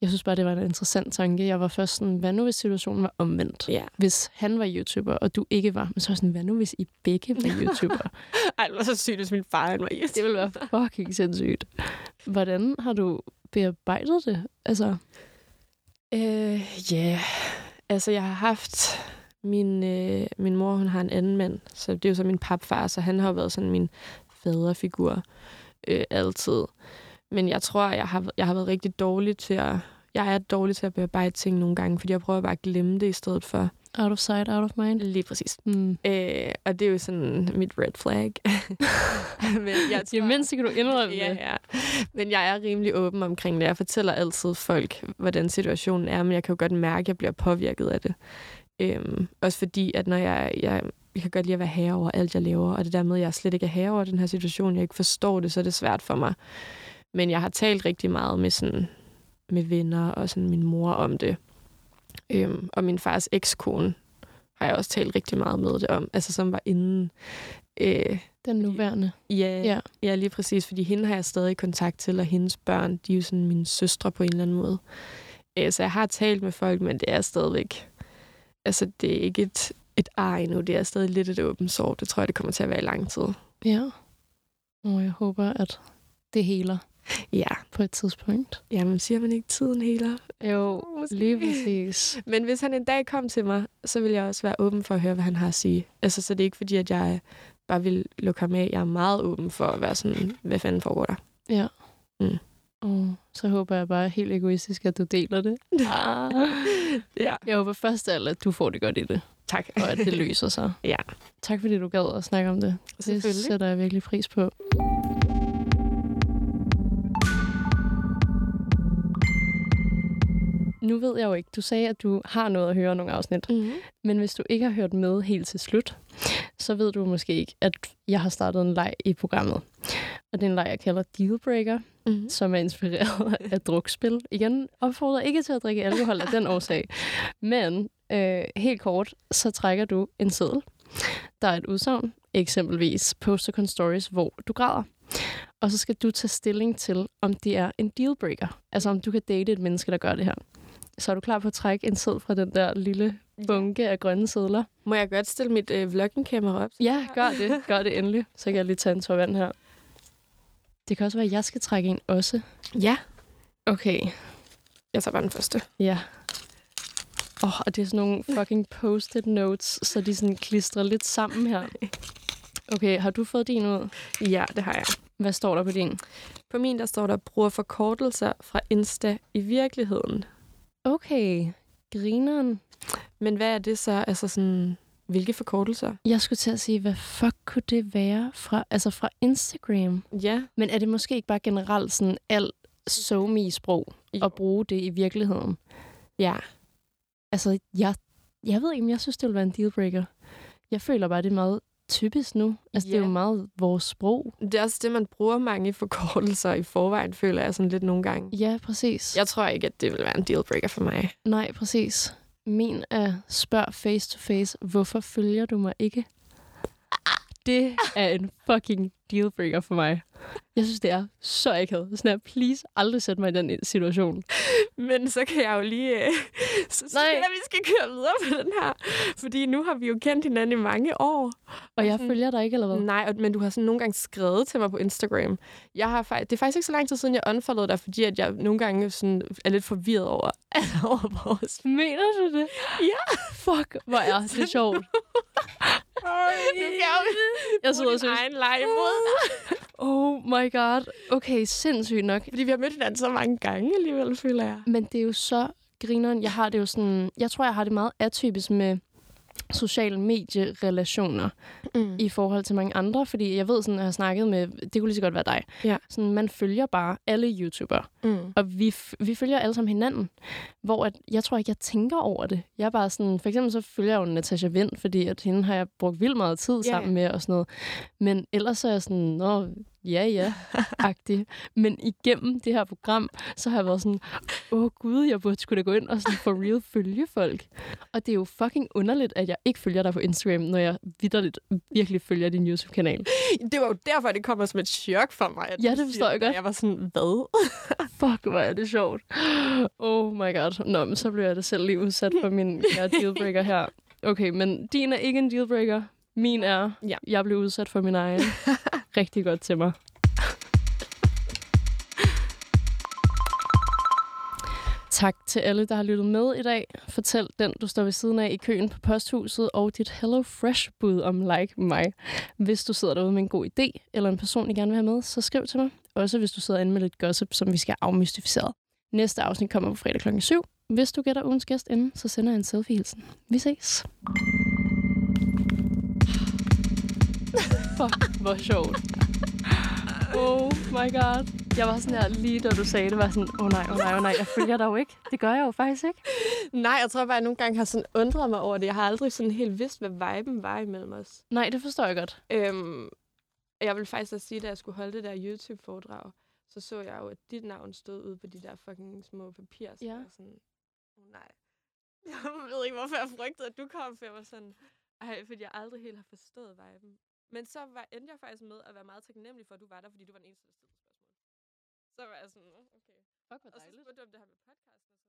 Jeg synes bare, det var en interessant tanke. Jeg var først sådan, hvad nu hvis situationen var omvendt? Ja. Hvis han var YouTuber, og du ikke var, men så var sådan, hvad nu hvis I begge var YouTuber? Ej, det var så sygt, hvis min far var i. det ville være fucking sindssygt. Hvordan har du bearbejdet det? Altså, Øh, ja, yeah. altså jeg har haft... Min, øh, min mor, hun har en anden mand, så det er jo så min papfar, så han har jo været sådan min faderfigur øh, altid. Men jeg tror, jeg har, jeg har været rigtig dårlig til at... Jeg er dårlig til at bearbejde ting nogle gange, fordi jeg prøver bare at glemme det i stedet for. out of sight, out of mind? Lige præcis. Mm. Øh, og det er jo sådan mit red flag. Men jeg I det mindste kan du indrømme ja, det. ja. Men jeg er rimelig åben omkring det. Jeg fortæller altid folk, hvordan situationen er, men jeg kan jo godt mærke, at jeg bliver påvirket af det. Øhm, også fordi, at når jeg, jeg, jeg kan godt lide at være herre over alt, jeg laver, og det der med, at jeg slet ikke er herre over den her situation, jeg ikke forstår det, så er det svært for mig. Men jeg har talt rigtig meget med, sådan, med venner og sådan min mor om det. Øhm, og min fars ekskone har jeg også talt rigtig meget med det om, altså som var inden. Øh, Den nuværende. Ja, Ja. ja. lige præcis, fordi hende har jeg stadig kontakt til, og hendes børn, de er jo sådan mine søstre på en eller anden måde. Øh, Så jeg har talt med folk, men det er stadigvæk... Altså, det er ikke et, et ar endnu, det er stadig lidt et åbent sår. Det tror jeg, det kommer til at være i lang tid. Ja. Og jeg håber, at det heler Ja, på et tidspunkt. jamen siger man ikke tiden heler. Jo, Måske. lige præcis. Men hvis han en dag kom til mig, så vil jeg også være åben for at høre, hvad han har at sige. Altså, så det er ikke fordi, at jeg bare vil lukke ham af. Jeg er meget åben for at være sådan, hvad fanden foregår der? Ja. Mm. Og så håber jeg bare helt egoistisk, at du deler det. Ah. Ja, Jeg håber først af alt, at du får det godt i det, tak. og at det løser sig. Ja. Tak fordi du gad at snakke om det. Det sætter jeg virkelig pris på. Nu ved jeg jo ikke, du sagde, at du har noget at høre nogle afsnit. Mm-hmm. Men hvis du ikke har hørt med helt til slut, så ved du måske ikke, at jeg har startet en leg i programmet. Og det er en leg, jeg kalder Dealbreaker, Mm-hmm. som er inspireret af drukspil. Igen, opfordrer ikke til at drikke alkohol af den årsag. Men øh, helt kort, så trækker du en seddel. Der er et udsagn, eksempelvis Postercon Stories, hvor du græder. Og så skal du tage stilling til, om det er en dealbreaker. Altså om du kan date et menneske, der gør det her. Så er du klar på at trække en seddel fra den der lille bunke af grønne sedler? Må jeg godt stille mit øh, vloggingkamera op? Ja, gør det. Gør det endelig. Så kan jeg lige tage en tår vand her. Det kan også være, at jeg skal trække en også. Ja. Okay. Jeg tager bare den første. Ja. Åh, oh, og det er sådan nogle fucking post-it notes, så de sådan klistrer lidt sammen her. Okay, har du fået din ud? Ja, det har jeg. Hvad står der på din? På min, der står der, bruger forkortelser fra Insta i virkeligheden. Okay, grineren. Men hvad er det så? Altså sådan, hvilke forkortelser? Jeg skulle til at sige, hvad fuck kunne det være fra, altså fra Instagram? Ja. Men er det måske ikke bare generelt sådan alt so sprog at bruge det i virkeligheden? Ja. Altså, jeg, jeg ved ikke, om jeg synes, det ville være en dealbreaker. Jeg føler bare, det er meget typisk nu. Altså, det er jo meget vores sprog. Det er også det, man bruger mange forkortelser i forvejen, føler jeg sådan lidt nogle gange. Ja, præcis. Jeg tror ikke, at det vil være en dealbreaker for mig. Nej, præcis. Min er spørg face to face, hvorfor følger du mig ikke? Det er en fucking dealbreaker for mig. Jeg synes, det er så akavet. Sådan her, please aldrig sætte mig i den situation. Men så kan jeg jo lige... Øh, så synes Nej. jeg, at vi skal køre videre på den her. Fordi nu har vi jo kendt hinanden i mange år. Og jeg Sådan- følger dig ikke, eller hvad? Nej, men du har sådan nogle gange skrevet til mig på Instagram. Jeg har faktisk, det er faktisk ikke så lang tid siden, jeg unfollowede dig, fordi at jeg nogle gange sådan er lidt forvirret over, over vores... Mener du det? Ja. Fuck, hvor er det sjovt. Du kan jo Jeg sidder og synes, egen leg imod dig. oh my god. Okay, sindssygt nok. Fordi vi har mødt hinanden så mange gange alligevel, føler jeg. Men det er jo så grineren. Jeg har det jo sådan... Jeg tror, jeg har det meget atypisk med sociale medierelationer Mm. i forhold til mange andre, fordi jeg ved sådan, at jeg har snakket med, det kunne lige så godt være dig. Ja. Sådan, man følger bare alle YouTubere, Mm. og vi, vi følger alle sammen hinanden, hvor at, jeg tror ikke, jeg tænker over det. Jeg er bare sådan, for eksempel så følger jeg jo Natasha Vind, fordi at hende har jeg brugt vildt meget tid Ja, sammen med og sådan noget. Men ellers så er jeg sådan, nå, ja, ja, agtig. Men igennem det her program, så har jeg været sådan, åh gud, jeg burde skulle da gå ind og sådan for real følge folk. Og det er jo fucking underligt, at jeg ikke følger dig på Instagram, når jeg vidderligt virkelig følger din YouTube-kanal. Det var jo derfor, det kommer som et chok for mig. At Ja, det forstår jeg godt. Jeg var sådan, hvad? Fuck, hvor er det sjovt. Oh my god. Nå, men så bliver jeg da selv lige udsat for min dealbreaker her. Okay, men din er ikke en dealbreaker. Min er, Ja. jeg blev udsat for min egen. Rigtig godt til mig. Tak til alle, der har lyttet med i dag. Fortæl den, du står ved siden af i køen på posthuset, og dit Hello Fresh-bud om Like mig. Hvis du sidder derude med en god idé, eller en person, I gerne vil have med, så skriv til mig. Også hvis du sidder inde med lidt gossip, som vi skal afmystificere. Næste afsnit kommer på fredag kl. 7. Hvis du gætter ugens gæst inden, så sender jeg en selfie-hilsen. Vi ses. Fuck, hvor sjovt. Oh my god. Jeg var sådan her, lige da du sagde det, var sådan, åh oh nej, åh oh nej, åh oh nej, jeg følger dig jo ikke. Det gør jeg jo faktisk ikke. Nej, jeg tror bare, at jeg nogle gange har sådan undret mig over det. Jeg har aldrig sådan helt vidst, hvad viben var imellem os. Nej, det forstår jeg godt. Øhm, jeg vil faktisk også sige, da jeg skulle holde det der YouTube-foredrag, så så jeg jo, at dit navn stod ude på de der fucking små papirer. Så Ja. jeg sådan, oh, nej. Jeg ved ikke, hvorfor jeg frygtede, at du kom, for jeg var sådan, ej, fordi jeg aldrig helt har forstået viben. Men så var, endte jeg faktisk med at være meget taknemmelig for, at du var der, fordi du var den eneste, der stillede spørgsmål. Så var jeg sådan, "Nå, okay. Fuck, hvor Og så spurgte du om det her med podcasten, og så